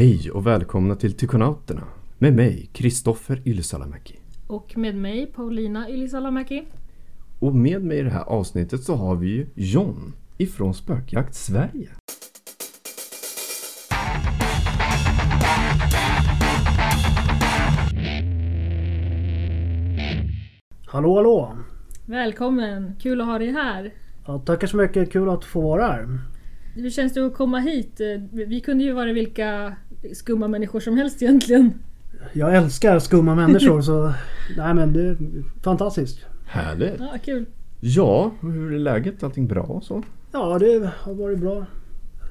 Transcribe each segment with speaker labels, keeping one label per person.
Speaker 1: Hej och välkomna till Tykonauterna med mig, Kristoffer Ylsalamäki.
Speaker 2: Och med mig Paulina Ylisalamäki.
Speaker 1: Och med mig i det här avsnittet så har vi ju John ifrån Spökjakt Sverige.
Speaker 3: Hallå hallå!
Speaker 2: Välkommen! Kul att ha dig här.
Speaker 3: Ja, tackar så mycket, kul att få vara här.
Speaker 2: Hur känns det att komma hit? Vi kunde ju vara vilka skumma människor som helst egentligen.
Speaker 3: Jag älskar skumma människor så nej men det är fantastiskt.
Speaker 1: Härligt!
Speaker 2: Ja, kul.
Speaker 1: Ja, hur är läget? Allting bra och så?
Speaker 3: Ja det har varit bra.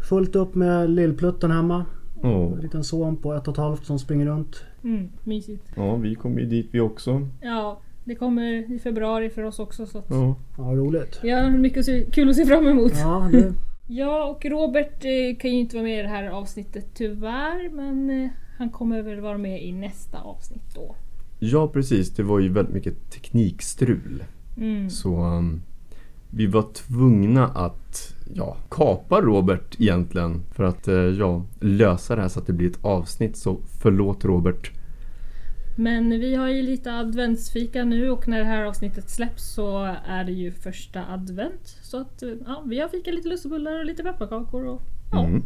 Speaker 3: Fullt upp med lillplutten hemma.
Speaker 1: Oh.
Speaker 3: En liten son på ett och ett halvt som springer runt.
Speaker 2: Mm, mysigt.
Speaker 1: Ja, vi kommer ju dit vi också.
Speaker 2: Ja, det kommer i februari för oss också så att
Speaker 1: Ja.
Speaker 3: Ja, roligt.
Speaker 2: vi har mycket kul att se fram emot.
Speaker 3: Ja, det,
Speaker 2: Ja, och Robert eh, kan ju inte vara med i det här avsnittet tyvärr, men eh, han kommer väl vara med i nästa avsnitt då.
Speaker 1: ja, precis. Det var ju väldigt mycket teknikstrul.
Speaker 2: Mm.
Speaker 1: Så um, vi var tvungna att ja, kapa Robert egentligen för att eh, ja, lösa det här så att det blir ett avsnitt. Så förlåt Robert.
Speaker 2: Men vi har ju lite adventsfika nu och när det här avsnittet släpps så är det ju första advent. Så att ja, vi har fikat lite lussebullar och lite pepparkakor och ja.
Speaker 1: Mm.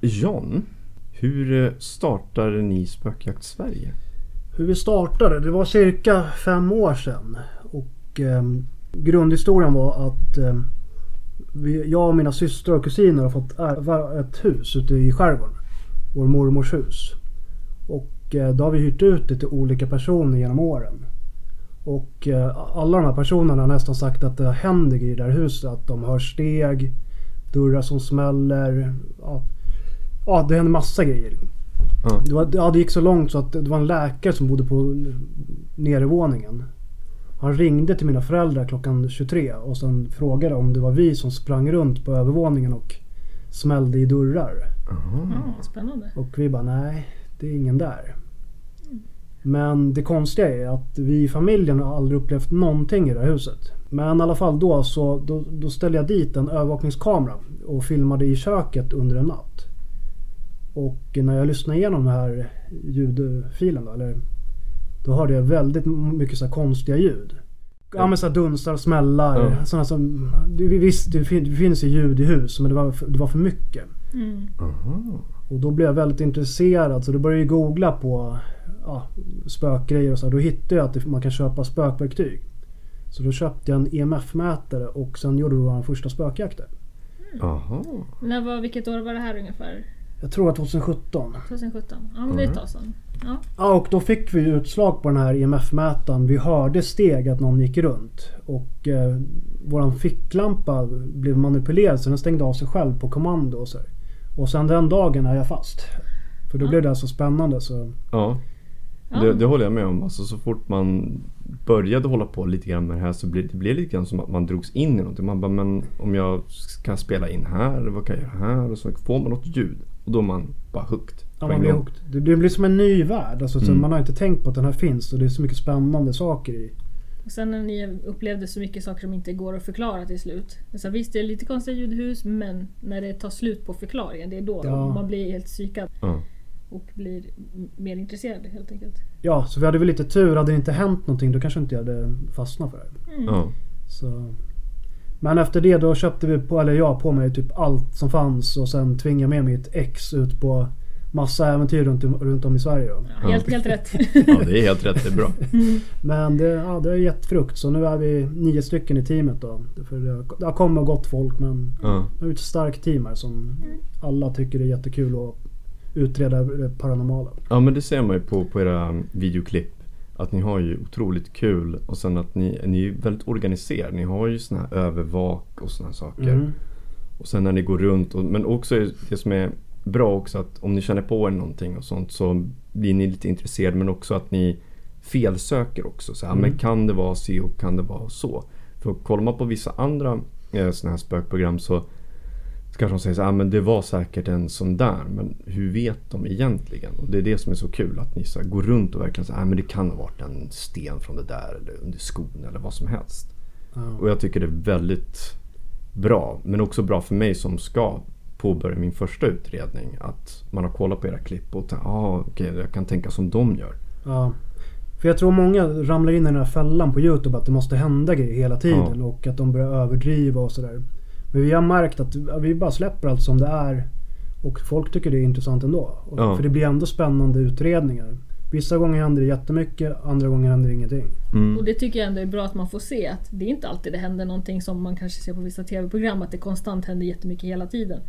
Speaker 1: John, hur eh, startade ni Spökjakt Sverige?
Speaker 3: hur vi startade, det var cirka fem år sedan. Och eh, grundhistorien var att eh, vi, jag och mina systrar och kusiner har fått ärva ett hus ute i skärgården. Vår mormors hus. Och då har vi hyrt ut det till olika personer genom åren. Och eh, alla de här personerna har nästan sagt att det händer grejer i det här huset. Att de hör steg, dörrar som smäller. Ja, ja det händer massa grejer.
Speaker 1: Ja.
Speaker 3: Det, var, ja, det gick så långt så att det var en läkare som bodde på nedervåningen. Han ringde till mina föräldrar klockan 23 och sen frågade om det var vi som sprang runt på övervåningen och smällde i dörrar.
Speaker 1: Aha.
Speaker 2: Ja, spännande.
Speaker 3: Och vi bara nej, det är ingen där. Men det konstiga är att vi i familjen har aldrig upplevt någonting i det här huset. Men i alla fall då så då, då ställde jag dit en övervakningskamera och filmade i köket under en natt. Och när jag lyssnade igenom den här ljudfilen då, eller, då hörde jag väldigt mycket så här konstiga ljud. Ja men så här dunstar, smällar,
Speaker 1: Ja.
Speaker 3: sådana som... Det, visst, det, fin, det finns ju ljud i hus men det var, för- det var för mycket.
Speaker 2: Mm.
Speaker 1: Aha.
Speaker 3: Och då blev jag väldigt intresserad så då började jag googla på ja, spökgrejer och så. Då hittade jag att man kan köpa spökverktyg. Så då köpte jag en EMF-mätare och sen gjorde vi vår första spökjakt där.
Speaker 1: Aha.
Speaker 2: När var, vilket år var det här ungefär?
Speaker 3: Jag tror att 2017.
Speaker 2: 2017? Ja men det är ett tag sedan. Ja.
Speaker 3: Ja och då fick vi utslag på den här EMF-mätaren. Vi hörde steg att någon gick runt. Och eh, våran ficklampa blev manipulerad så den stängde av sig själv på kommando och så. här. Och sen den dagen är jag fast. För då
Speaker 2: Ja.
Speaker 3: blev det så spännande så...
Speaker 1: Ja, det, det håller jag med om. Alltså, så fort man började hålla på lite grann med det här så blev det blev lite grann som att man drogs in i någonting. Man bara, men om jag kan spela in här, vad kan jag göra här? Och så får man något ljud. Och då är man bara hooked.
Speaker 3: Ja, man blir hooked. Det blir, det blir som en ny värld. Alltså, så
Speaker 1: Mm.
Speaker 3: man har inte tänkt på att den här finns och det är så mycket spännande saker i.
Speaker 2: Och sen när ni upplevde så mycket saker som inte går att förklara till slut. Så visst, det är lite konstiga ljudhus men när det tar slut på förklaringen, det är då
Speaker 3: Ja.
Speaker 2: man blir helt psykad.
Speaker 1: Ja.
Speaker 2: Och blir mer intresserad helt enkelt.
Speaker 3: Ja, så vi hade väl lite tur. Hade det inte hänt någonting då kanske inte jag hade fastnat för det.
Speaker 2: Mm.
Speaker 1: Ja.
Speaker 3: Så. Men efter det då köpte vi på, eller jag på mig typ allt som fanns och sen tvingade med mitt ex ut på massa äventyr runt, runt om i Sverige. Då.
Speaker 2: Ja, helt, helt rätt.
Speaker 1: ja, det är helt rätt. Det är bra.
Speaker 3: Men det, ja, det har gett frukt så nu är vi nio stycken i teamet då. För det, har- det har kommit och gått folk men
Speaker 1: Ja.
Speaker 3: nu är vi ett starkt team här som alla tycker det är jättekul att utreda det paranormala.
Speaker 1: ja, men det ser man ju på, på era videoklipp. Att ni har ju otroligt kul och sen att ni, ni är väldigt organiserade. Ni har ju såna här övervak och såna här saker.
Speaker 3: Mm.
Speaker 1: Och sen när ni går runt. Och, men också det som är bra också att om ni känner på er någonting och sånt så blir ni lite intresserade. Men också att ni felsöker också. Så här,
Speaker 3: Mm.
Speaker 1: Men kan det vara si och kan det vara så? För kollar man på vissa andra eh, såna här spökprogram så, så kanske de säger så här, ah, men det var säkert en sån där. Men hur vet de egentligen? Och det är det som är så kul. Att ni så här, går runt och verkligen säger, ah, men det kan ha varit en sten från det där. Eller under skon eller vad som helst.
Speaker 3: Ja.
Speaker 1: Och jag tycker det är väldigt bra. Men också bra för mig som ska påbörja min första utredning. Att man har kollat på era klipp och tänkt, ah, okej, jag kan tänka som de gör.
Speaker 3: Ja. För jag tror många ramlar in i den här fällan på Youtube att det måste hända grejer hela tiden
Speaker 1: Ja.
Speaker 3: och att de börjar överdriva och sådär. Men vi har märkt att vi bara släpper allt som det är och folk tycker det är intressant ändå.
Speaker 1: Ja.
Speaker 3: För det blir ändå spännande utredningar. Vissa gånger händer det jättemycket, andra gånger händer det ingenting.
Speaker 1: Mm.
Speaker 2: Och det tycker jag ändå är bra att man får se att det är inte alltid det händer någonting som man kanske ser på vissa TV-program, att det konstant händer jättemycket hela tiden.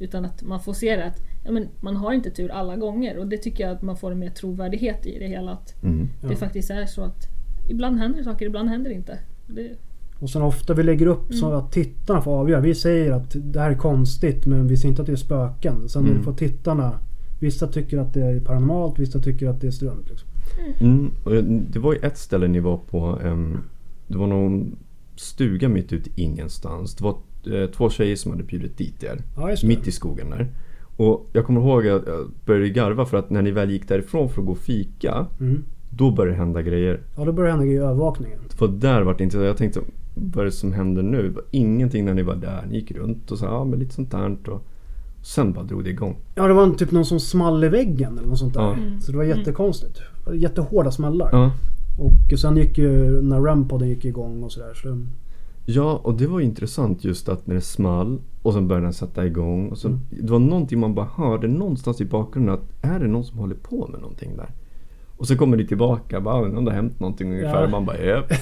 Speaker 2: Utan att man får se det att ja, men man har inte tur alla gånger och det tycker jag att man får en mer trovärdighet i det hela. Att
Speaker 1: Mm.
Speaker 3: Ja.
Speaker 2: det faktiskt är så att ibland händer saker, ibland händer det inte. Det,
Speaker 3: Och sen ofta vi lägger upp så att tittarna får avgöra. Vi säger att det här är konstigt men vi säger inte att det är spöken. Sen
Speaker 1: Mm.
Speaker 3: får tittarna Vissa tycker att det är paranormalt, vissa tycker att det är strunt. Liksom.
Speaker 1: Mm. Och jag- det var ju ett ställe ni var på. ehm, det var någon stuga mitt ute i ingenstans. Det var två tjejer som hade bjudit dit er.
Speaker 3: Ja.
Speaker 1: Mitt i skogen där. Och jag kommer ihåg att jag började garva för att när ni väl gick därifrån för att gå och fika.
Speaker 3: Mm.
Speaker 1: Då började det hända grejer.
Speaker 3: Ja, då börjar det hända grejer i övervakningen.
Speaker 1: För där vart det intressant. Jag tänkte, vad är det som händer nu? Det var ingenting när ni var där. Ni gick runt och sa, ja men lite sånt där. Och sen bara drog det igång.
Speaker 3: Ja, det var en- typ någon som small i väggen eller något sånt där.
Speaker 1: Ja.
Speaker 3: Så det var jättekonstigt. Jättehårda smällar.
Speaker 1: Ja.
Speaker 3: Och sen gick ju när REM-podden gick igång och sådär. Så,
Speaker 1: Ja, och det var ju intressant just att när det small och sen började den sätta igång. Och så, Det var någonting man bara hörde någonstans i bakgrunden att är det någon som håller på med någonting där? Och så kommer det tillbaka, bara om det har hänt någonting ungefär.
Speaker 3: Ja.
Speaker 1: Man bara japp.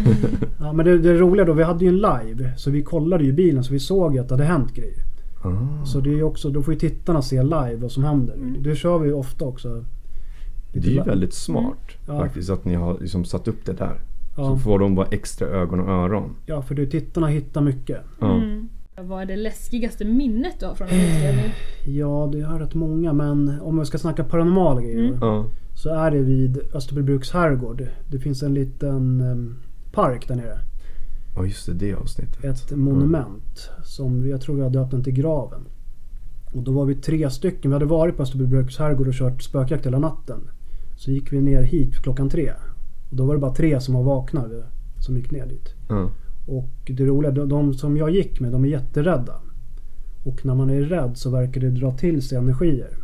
Speaker 3: ja, men det, det roliga då, vi hade ju en live. Så vi kollade ju bilen så vi såg ju att det hade hänt grejer.
Speaker 1: Ah.
Speaker 3: Så det är ju också, då får ju tittarna se live vad som händer. Det kör vi ju ofta också.
Speaker 1: Det är ju väldigt smart
Speaker 3: Ja.
Speaker 1: faktiskt att ni har liksom satt upp det där. Så
Speaker 3: Ja,
Speaker 1: får de bara extra ögon och öron.
Speaker 3: ja, för det, tittarna hittar mycket.
Speaker 1: Ja.
Speaker 2: mm. Vad är det läskigaste minnet du har från en utredning?
Speaker 3: Ja, det har rätt många men om vi ska snacka paranormala grejer.
Speaker 2: Mm.
Speaker 1: Ja.
Speaker 3: Så är det vid Österbybruks herrgård. Det finns en liten em, park där nere.
Speaker 1: ja, just det, det avsnittet.
Speaker 3: Ett monument. Som vi, jag tror vi har döpt den till graven. Och då var vi tre stycken. Vi hade varit på Österbybruks herrgård och kört spökjakt hela natten. Så gick vi ner hit klockan tre. Och då var det bara tre som var vakna som gick ner dit.
Speaker 1: Ja.
Speaker 3: Och det roliga, de, de som jag gick med, de är jätterädda. Och när man är rädd så verkar det dra till sig energier.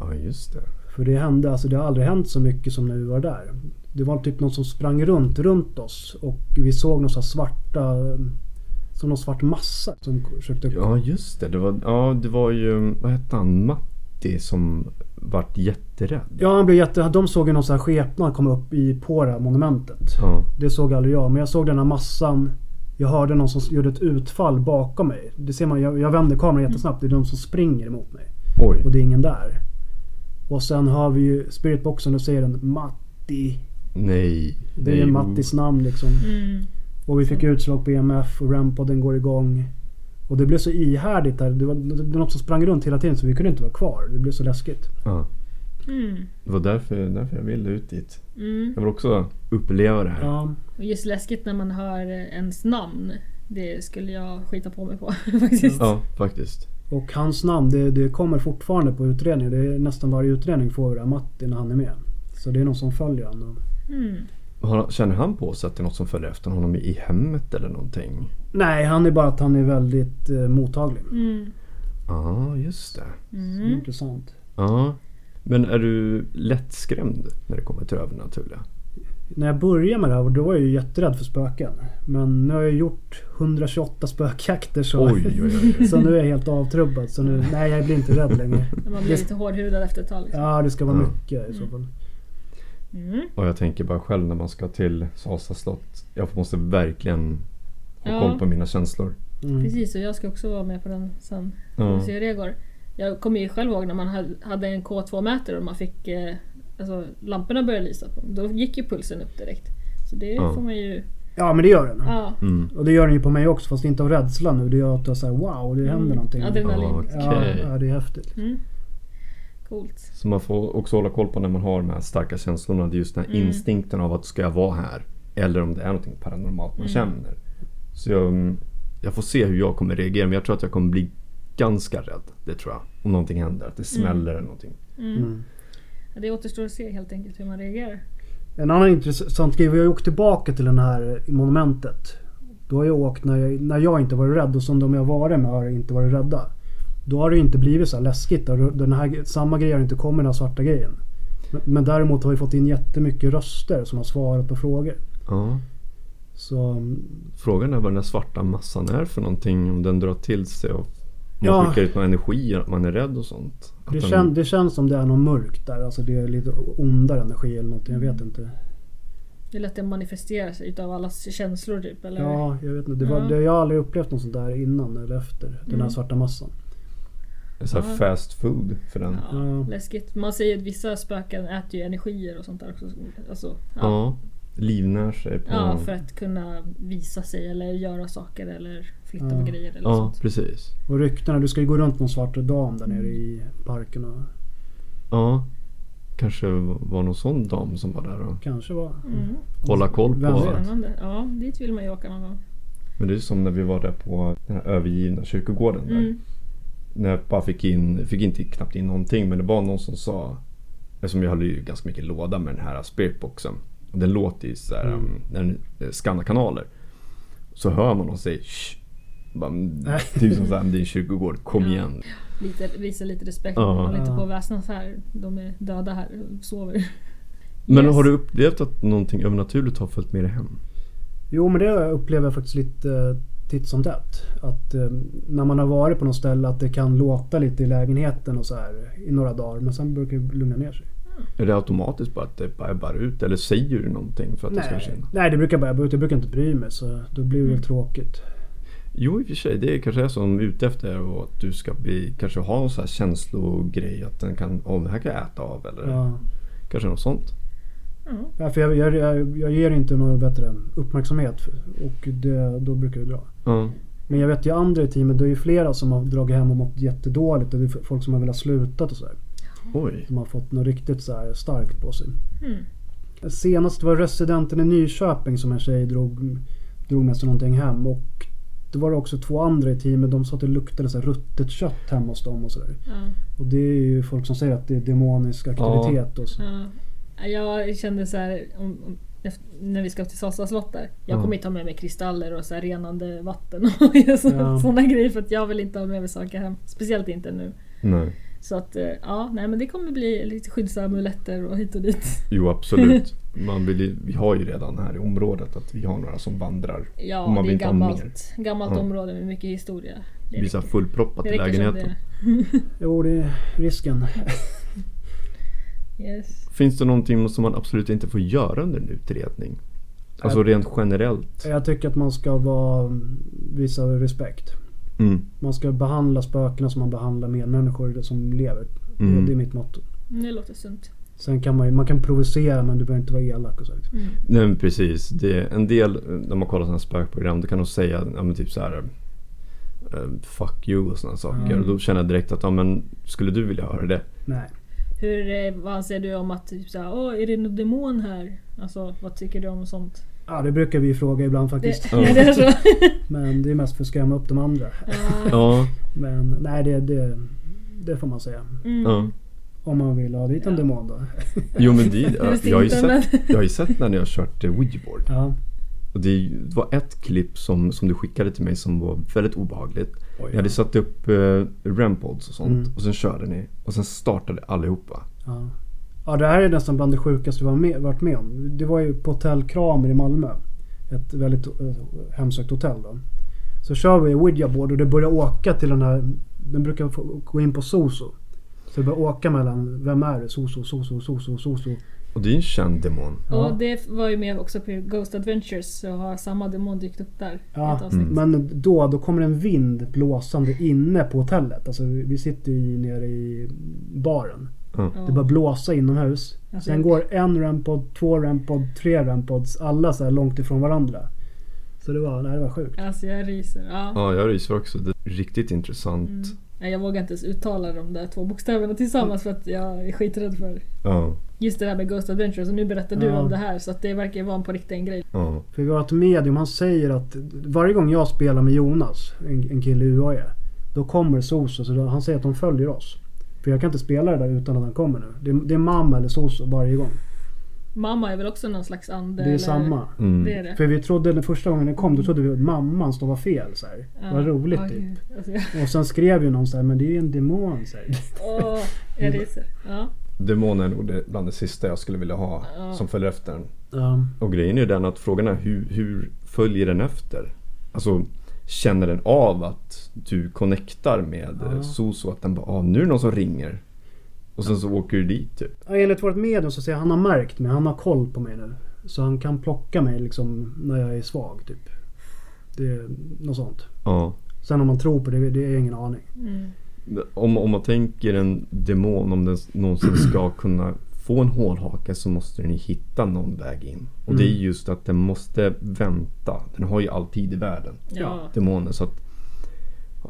Speaker 1: ja, just det.
Speaker 3: För det hände, alltså det har aldrig hänt så mycket som när vi var där. Det var typ någon som sprang runt, runt oss. Och vi såg sån här svarta, som någon svart massa som försökte...
Speaker 1: Ja, just det. Det var, ja, det var ju, vad hette han, Matti som vart jätterädd.
Speaker 3: Ja, han blev jätte... De såg ju någon sån här skepnad komma upp i, på det här monumentet.
Speaker 1: Ja.
Speaker 3: Det såg aldrig jag, men jag såg den här massan. Jag hörde någon som gjorde ett utfall bakom mig. Det ser man, jag, jag vänder kameran jättesnabbt. Det är de som springer emot mig.
Speaker 1: Oj.
Speaker 3: Och det är ingen där. Och sen har vi ju spiritboxen och säger den Matti.
Speaker 1: Nej.
Speaker 3: Det
Speaker 1: Nej,
Speaker 3: är Mattis namn liksom.
Speaker 2: Mm.
Speaker 3: Och vi fick utslag på EMF och REM-podden går igång. Och det blev så ihärdigt där. Det var, det var något som sprang runt hela tiden så vi kunde inte vara kvar. Det blev så läskigt.
Speaker 1: Ja.
Speaker 2: Mm.
Speaker 1: Det var därför, därför jag ville ut dit.
Speaker 2: Mm.
Speaker 1: Jag vill också uppleva det här.
Speaker 3: Ja,
Speaker 2: Och just läskigt när man hör ens namn. Det skulle jag skita på mig på faktiskt.
Speaker 1: Ja, faktiskt.
Speaker 3: och hans namn det, det kommer fortfarande på utredningen. Det är nästan varje utredning får vi det Matti när han är med. Så det är någon som följer honom.
Speaker 2: Mm.
Speaker 1: Känner han på sig att det är något som följer efter honom i hemmet eller någonting?
Speaker 3: Nej, han är bara att han är väldigt eh, mottaglig.
Speaker 2: Mm.
Speaker 1: Ja, just det.
Speaker 2: Mm.
Speaker 3: intressant.
Speaker 1: Ja. Men är du lättskrämd när det kommer till övernaturliga?
Speaker 3: När jag började med det här då var jag ju jätterädd för spöken. Men nu har jag gjort 128 spökjakter så,
Speaker 1: Oj, oj, oj.
Speaker 3: så nu är jag helt avtrubbad. Så nu, nej jag blir inte rädd längre.
Speaker 2: Man blir lite hårdhudad efter ett tag. Liksom.
Speaker 3: Ja, det ska vara mycket i så fall.
Speaker 2: Mm.
Speaker 1: Och jag tänker bara själv när man ska till Sasa slott. Jag måste verkligen ha
Speaker 2: Ja.
Speaker 1: koll på mina känslor.
Speaker 3: Mm.
Speaker 2: Precis, och jag ska också vara med på den sen.
Speaker 1: Ja.
Speaker 2: Ja. Se hur det går. Jag kommer ju själv ihåg när man hade- en K2-mätare och man fick eh, alltså, lamporna började lysa. På. Då gick ju pulsen upp direkt. Så det
Speaker 1: Ja.
Speaker 2: får man ju...
Speaker 3: Ja, men det gör den.
Speaker 2: Ja.
Speaker 1: Mm.
Speaker 3: Och det gör den ju på mig också fast inte av rädsla nu. Det gör att jag säger wow, det händer
Speaker 2: Mm.
Speaker 3: någonting.
Speaker 2: Adrenalin.
Speaker 3: Ja, ja, det är häftigt.
Speaker 2: Mm. Coolt.
Speaker 1: Så man får också hålla koll på när man har de här starka känslorna. Det är just den här
Speaker 2: Mm.
Speaker 1: instinkten av att ska jag vara här? Eller om det är någonting paranormalt man
Speaker 2: Mm.
Speaker 1: känner. Så jag, jag får se hur jag kommer reagera. Men jag tror att jag kommer bli ganska rädd. Det tror jag. Om någonting händer. Att det smäller eller någonting.
Speaker 2: Mm.
Speaker 3: Mm.
Speaker 2: Ja, det återstår att se helt enkelt hur man reagerar.
Speaker 3: En annan intressant grej, vi har ju åkt tillbaka till den här monumentet. Då har jag åkt när jag, när jag inte varit rädd och som de jag varit med har inte varit rädda. Då har det inte blivit så här läskigt. Den här, samma grej har inte kommit den här svarta grejen. Men, men däremot har vi fått in jättemycket röster som har svarat på frågor.
Speaker 1: Ja.
Speaker 3: Så
Speaker 1: Frågan är vad den där svarta massan är för någonting. Om den drar till sig och man
Speaker 3: Ja.
Speaker 1: skickar ut någon energi, att man är rädd och sånt.
Speaker 3: Det,
Speaker 1: den,
Speaker 3: kän, det känns som det är något mörkt där. Alltså det är lite ondare energi eller någonting. Jag vet inte.
Speaker 2: Det är lätt att manifestera sig utav allas känslor typ. Eller?
Speaker 3: Ja, jag vet inte. Det var,
Speaker 2: Ja.
Speaker 3: det, jag har aldrig upplevt något sånt där innan eller efter. Den här
Speaker 2: Mm.
Speaker 3: svarta massan.
Speaker 1: Så här fast food för den.
Speaker 2: Ja,
Speaker 3: Ja.
Speaker 2: Läskigt. Man säger att vissa spöken äter ju energier och sånt där också. Alltså, ja.
Speaker 1: Ja. Livnär sig på...
Speaker 2: Ja, för att kunna visa sig eller göra saker eller flytta
Speaker 3: Ja.
Speaker 2: på grejer eller
Speaker 1: Ja,
Speaker 2: sånt.
Speaker 1: precis.
Speaker 3: Och ryktena, du ska ju gå runt någon svart dam där nere i parken och
Speaker 1: Ja. Kanske var någon sån dam som var där och
Speaker 3: kanske var...
Speaker 2: Mm.
Speaker 1: hålla koll på.
Speaker 2: Spännande. Ja, dit vill man ju åka någon gång.
Speaker 1: Men det är som när vi var där på den här övergivna kyrkogården där.
Speaker 2: Mm.
Speaker 1: När fick in, fick inte knappt in någonting men det var någon som sa Eftersom jag hade ju ganska mycket låda med den här spiritboxen. Och den låter ju såhär
Speaker 3: Mm.
Speaker 1: um, när den eh, skannar kanaler. Så hör man någon säga Shh. Bara. Typ som såhär, det är en kyrkogård, kom
Speaker 2: Ja.
Speaker 1: igen.
Speaker 2: Lite, visa lite respekt.
Speaker 1: Ja.
Speaker 2: Håll inte på och väsnas här. De är döda här och sover.
Speaker 1: Men
Speaker 2: Yes.
Speaker 1: har du upplevt att någonting övernaturligt har följt med dig hem?
Speaker 3: Jo men det upplever jag faktiskt lite titt som tätt. Att eh, när man har varit på något ställe att det kan låta lite i lägenheten och så här i några dagar. Men sen brukar det lugna ner sig.
Speaker 1: Är det automatiskt bara att det bara ebbar ut? Eller säger du någonting för att det ska
Speaker 3: Nej,
Speaker 1: försvinna?
Speaker 3: nej det brukar bara ebba ut. Jag brukar inte bry mig så då blir det
Speaker 2: Mm.
Speaker 3: tråkigt.
Speaker 1: Jo i och för sig, det kanske är som de är ute efter och att du ska bli, kanske ha någon sån här känslogrej att den kan, åh det här kan jag äta av eller
Speaker 3: Ja.
Speaker 1: kanske något sånt.
Speaker 2: Ja.
Speaker 3: Ja, för jag, jag, jag, jag ger inte någon bättre uppmärksamhet och det, då brukar det dra.
Speaker 1: Ja.
Speaker 3: Men jag vet ju andra i teamet, det är ju flera som har dragit hem och mått jättedåligt och det är folk som har velat sluta och sådär.
Speaker 1: Oj.
Speaker 3: Som har fått något riktigt så här starkt på sig.
Speaker 2: Mm.
Speaker 3: Senast var residenten i Nyköping som en tjej drog, drog med sig någonting hem och det var också två andra i teamet. De sa att det luktade så här ruttet kött hemma hos dem och sådär.
Speaker 2: Ja.
Speaker 3: Och det är ju folk som säger att det är demonisk aktivitet och så.
Speaker 2: Ja. Jag kände så här om, om, när vi ska till Sasa slott där. Jag
Speaker 1: Ja.
Speaker 2: kommer inte ha med mig kristaller och så här renande vatten och
Speaker 3: Ja.
Speaker 2: sådana grejer för att jag vill inte ha med mig saker hem. Speciellt inte nu.
Speaker 1: Nej.
Speaker 2: Så att eh, ja, nej men det kommer bli lite skyddsamuletter och hit och dit.
Speaker 1: Jo absolut. Man vill, ju- vi har ju redan här i området att vi har några som vandrar.
Speaker 2: Ja,
Speaker 1: Och man
Speaker 2: det
Speaker 1: vill
Speaker 2: är gammalt, gammalt
Speaker 1: Ja.
Speaker 2: område med mycket historia. Det räcker-
Speaker 1: fullproppat i lägenheten.
Speaker 2: det.
Speaker 3: Jo, det är risken.
Speaker 2: Yes.
Speaker 1: Finns det någonting som man absolut inte får göra under en utredning? Alltså rent generellt.
Speaker 3: Jag tycker att man ska vara, visa respekt.
Speaker 1: Mm.
Speaker 3: Man ska behandla spökena som man behandlar medmänniskor som lever.
Speaker 1: Mm.
Speaker 3: Det, är mitt motto.
Speaker 2: Det låter sunt.
Speaker 3: Sen kan man ju, man kan provocera men du behöver inte vara elak och så.
Speaker 2: Mm.
Speaker 1: Nej men precis. Det är en del, när man kollar sådana här spökprogram, då kan de säga ja, men typ så här. eh, Fuck you och sådana saker.
Speaker 3: Mm.
Speaker 1: Och då känner jag direkt att ja, men, skulle du vilja höra det?
Speaker 3: Nej.
Speaker 2: Hur, eh, vad anser du om att typ såhär, åh är det någon demon här? Alltså vad tycker du om sånt?
Speaker 3: Ja, det brukar vi fråga ibland
Speaker 2: Det,
Speaker 3: faktiskt.
Speaker 1: Ja.
Speaker 2: ja. det är så?
Speaker 3: Men det är mest för att skrämma upp de andra.
Speaker 2: Ja.
Speaker 3: Men nej, det, det, det får man säga.
Speaker 2: Mm.
Speaker 1: ja.
Speaker 3: Om man vill ha dit en
Speaker 2: Ja.
Speaker 3: demon då.
Speaker 1: Jo men det,
Speaker 2: Det visste
Speaker 1: jag, har ju sett, jag har ju sett när ni har kört eh, Ouija-board.
Speaker 3: Ja.
Speaker 1: Och det, var ett klipp som, som du skickade till mig som var väldigt obehagligt.
Speaker 3: Oj,
Speaker 1: Ni hade satt upp uh, REM-pods och sånt
Speaker 3: Mm.
Speaker 1: och sen körde ni och sen startade allihopa.
Speaker 3: Ja. ja, det här är nästan bland det sjukaste vi har med, varit med om. Det var ju på Hotell Kramer i Malmö. Ett väldigt uh, hemsökt hotell då. Så kör vi Ouija-board och det börjar åka till den här... Den brukar få, gå in på Soso. Så det börjar åka mellan, vem är det? Soso, Soso, Soso, Soso.
Speaker 1: Och det är ju en känd demon.
Speaker 3: Ja.
Speaker 2: Och det var ju med också på Ghost Adventures så har samma demon dykt upp där.
Speaker 3: Ja,
Speaker 2: avsnitt.
Speaker 3: Men då, då kommer en vind blåsande inne på hotellet. Alltså vi sitter ju nere i baren.
Speaker 1: Ja.
Speaker 3: Det börjar blåsa inomhus.
Speaker 2: Alltså,
Speaker 3: Sen går en rampod, två rampod, tre rampods. Alla så här långt ifrån varandra. Så det var, nej, det var sjukt.
Speaker 2: Alltså jag ryser. Ja.
Speaker 1: Ja, jag ryser också. Det är riktigt intressant.
Speaker 2: Mm. Nej, jag vågar inte ens uttala de där två bokstäverna tillsammans för att jag är skiträdd för
Speaker 1: Ja,
Speaker 2: just det där med Ghost Adventures. Och nu berättar du
Speaker 3: Ja.
Speaker 2: om det här så att det verkar vara en på riktigt en grej.
Speaker 1: ja.
Speaker 3: För vi har ett medium, han säger att varje gång jag spelar med Jonas, en, en kille i UAE. Då kommer Soso, så då, han säger att de följer oss. För jag kan inte spela det där utan att han kommer nu. Det, det är mamma eller Soso varje gång.
Speaker 2: Mamma är väl också någon slags ande?
Speaker 3: Det är
Speaker 2: eller?
Speaker 3: samma.
Speaker 1: Mm.
Speaker 2: Det är det.
Speaker 3: För vi trodde den första gången den kom, då trodde vi att mamman stavade fel. Så här. Vad roligt
Speaker 2: Ja,
Speaker 3: typ.
Speaker 2: Alltså,
Speaker 3: Och sen skrev ju någon så här, men det är ju en demon. Så här.
Speaker 2: Åh, jag ryser. Ja.
Speaker 1: Demonen är nog det bland det sista jag skulle vilja ha
Speaker 2: Ja.
Speaker 1: som följer efter den.
Speaker 3: Ja.
Speaker 1: Och grejen är ju den att frågan är hur, hur följer den efter? Alltså känner den av att du connectar med
Speaker 3: Ja.
Speaker 1: ja. Soso att den bara ah, nu är det någon som ringer. Och sen så åker du dit typ.
Speaker 3: Ja, enligt vårt medium så säger han han har märkt mig. Han har koll på mig nu. Så han kan plocka mig liksom när jag är svag typ. Det är något sånt.
Speaker 1: Ja.
Speaker 3: Sen om man tror på det, det är ingen aning.
Speaker 2: Mm.
Speaker 1: Om, om man tänker en demon, om den någonsin ska kunna få en hålhake så måste den ju hitta någon väg in. Och det är
Speaker 3: Mm.
Speaker 1: just att den måste vänta. Den har ju all tid i världen,
Speaker 2: Ja.
Speaker 1: demonen. Så att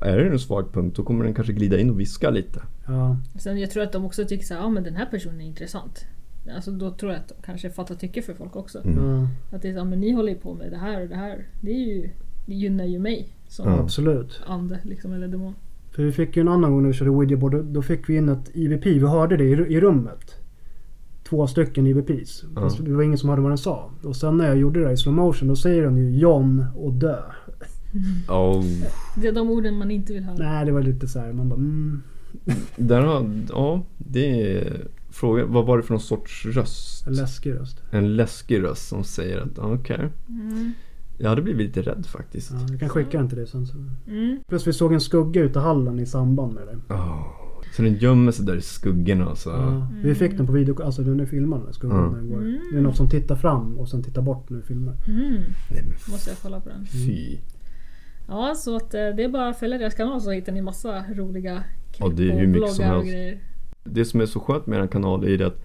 Speaker 1: är det en svag punkt då kommer den kanske glida in och viska lite.
Speaker 3: Ja,
Speaker 2: Sen jag tror att de också tycker så här, ja men den här personen är intressant. Alltså då tror jag att de kanske fattar tycke för folk också.
Speaker 1: Mm.
Speaker 2: Att det är så, ja, men ni håller ju på med det här och det här. Det är ju, det gynnar ju mig som
Speaker 1: Ja.
Speaker 3: absolut.
Speaker 2: ande liksom, eller demon.
Speaker 3: För vi fick ju en annan gång när vi körde Ouija board, då- fick vi in ett IVP. Vi hörde det i, i rummet. Två stycken IVPs.
Speaker 1: Ja.
Speaker 3: Fast det var ingen som hörde vad den sa. Och sen när jag gjorde det där i slow motion då säger den ju John och dö.
Speaker 1: Oh.
Speaker 2: Det är de orden man inte vill höra.
Speaker 3: Nej, det var lite så här, man bara mm.
Speaker 1: Där har, ja, det är frågan. Vad var det för någon sorts röst?
Speaker 3: En läskig röst.
Speaker 1: En läskig röst som säger att okej.
Speaker 2: Mm.
Speaker 1: Jag hade blivit lite rädd faktiskt.
Speaker 3: Ja, jag kan skicka den till dig sen. Så.
Speaker 2: Mm.
Speaker 3: Plus vi såg en skugga ute i hallen i samband med det.
Speaker 1: Oh. Så den gömmer sig där i skuggorna så.
Speaker 3: Ja, vi fick den på video, alltså den är filmad den skuggan när den går.
Speaker 2: Mm.
Speaker 3: Det är något som tittar fram och sen tittar bort när vi filmar.
Speaker 2: Mm.
Speaker 1: Nej men
Speaker 2: Måste jag kolla på den.
Speaker 1: fy.
Speaker 2: Ja, så att eh, det är bara att följa deras kanal så hittar ni massa roliga klipp
Speaker 1: Ja, det är hur
Speaker 2: och
Speaker 1: mycket som
Speaker 2: vloggar och grejer.
Speaker 1: Det som är så skönt med er kanal är att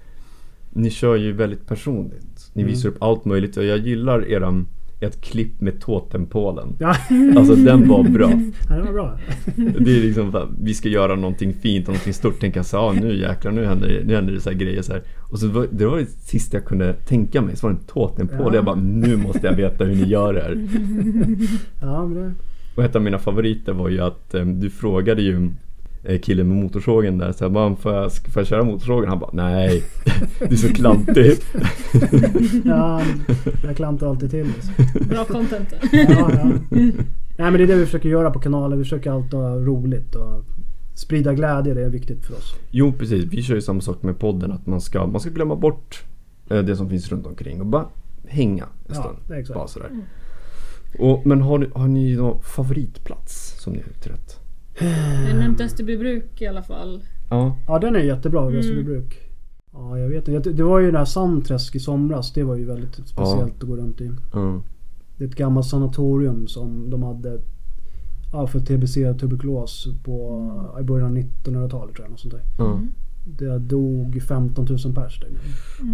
Speaker 1: ni kör ju väldigt personligt. Ni
Speaker 3: Mm.
Speaker 1: visar upp allt möjligt och jag gillar eran, ett klipp med totempålen.
Speaker 3: Ja,
Speaker 1: Alltså den var bra.
Speaker 3: det var bra.
Speaker 1: Det är liksom bara, vi ska göra någonting fint och någonting stort. Tänka så ah, nu jäklar, nu händer, det- nu händer det så här grejer så här. Och så var, det var det sista jag kunde tänka mig. Så var det en totempål.
Speaker 3: Ja.
Speaker 1: Jag bara, nu måste jag veta hur ni gör det här.
Speaker 3: Ja, men det...
Speaker 1: Och ett av mina favoriter var ju att eh, du frågade ju eh, killen med motorsågen där, så här, bara, får, jag, får jag köra motorsågen? Han bara, nej, det är så klantigt.
Speaker 3: Ja, jag klantar alltid till det.
Speaker 2: Bra content.
Speaker 3: Ja, ja. Nej men det är det vi försöker göra på kanalen. Vi försöker alltid ha roligt och sprida glädje. Det är viktigt för oss.
Speaker 1: Jo, precis. Vi kör ju samma sak med podden, att man ska, man ska glömma bort eh, det som finns runt omkring och bara hänga en
Speaker 3: Ja,
Speaker 1: stund. Bara sådär. Och, men har ni, har ni någon favoritplats som ni har utrett?
Speaker 2: Jag har nämnt Österbybruk i alla fall.
Speaker 1: Ja,
Speaker 3: Ja den är jättebra
Speaker 2: Mm.
Speaker 3: Österbybruk. Ja jag vet inte. Det var ju den här Sandträsk i somras. Det var ju väldigt speciellt att gå runt i.
Speaker 1: ja,
Speaker 3: Det är ett gammalt sanatorium som de hade ja, för tbc och tuberkulos på, i början av 1900-talet tror jag. Något sånt där.
Speaker 1: ja.
Speaker 3: Det dog 15 000 pers där.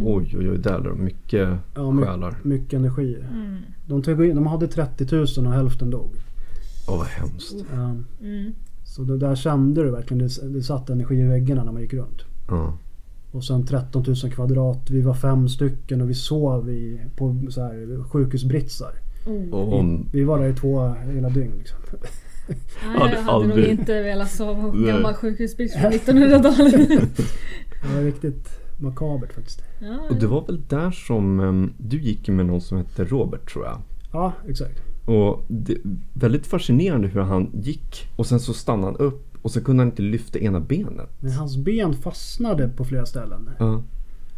Speaker 1: Oj, oj, oj, där är de mycket
Speaker 3: Ja, my-
Speaker 1: själar.
Speaker 3: mycket energi.
Speaker 2: Mm.
Speaker 3: De, tog, in- de hade 30 000 och hälften dog.
Speaker 1: Åh, vad hemskt.
Speaker 3: Ja,
Speaker 2: Mm.
Speaker 3: så det där kände du verkligen. Det, det satt energi i väggarna när man gick runt.
Speaker 1: Ja.
Speaker 3: Och sen 13 000 kvadrat. Vi var fem stycken och vi sov i, på så här sjukhusbritsar.
Speaker 1: Och om,
Speaker 3: Vi var där i två hela dygn liksom.
Speaker 2: Nej, jag hade nog
Speaker 1: aldrig-
Speaker 2: inte velat sova på
Speaker 1: Nej.
Speaker 2: gammal sjukhusbrits från 1900-talet.
Speaker 3: Det var riktigt makabert faktiskt.
Speaker 2: ja,
Speaker 1: och det var väl där som em, du gick med någon som hette Robert tror jag.
Speaker 3: Ja, exakt.
Speaker 1: Och det, väldigt fascinerande hur han gick och sen så stannade han upp och så kunde han inte lyfta ena benet.
Speaker 3: Men hans ben fastnade på flera ställen.
Speaker 1: Ja.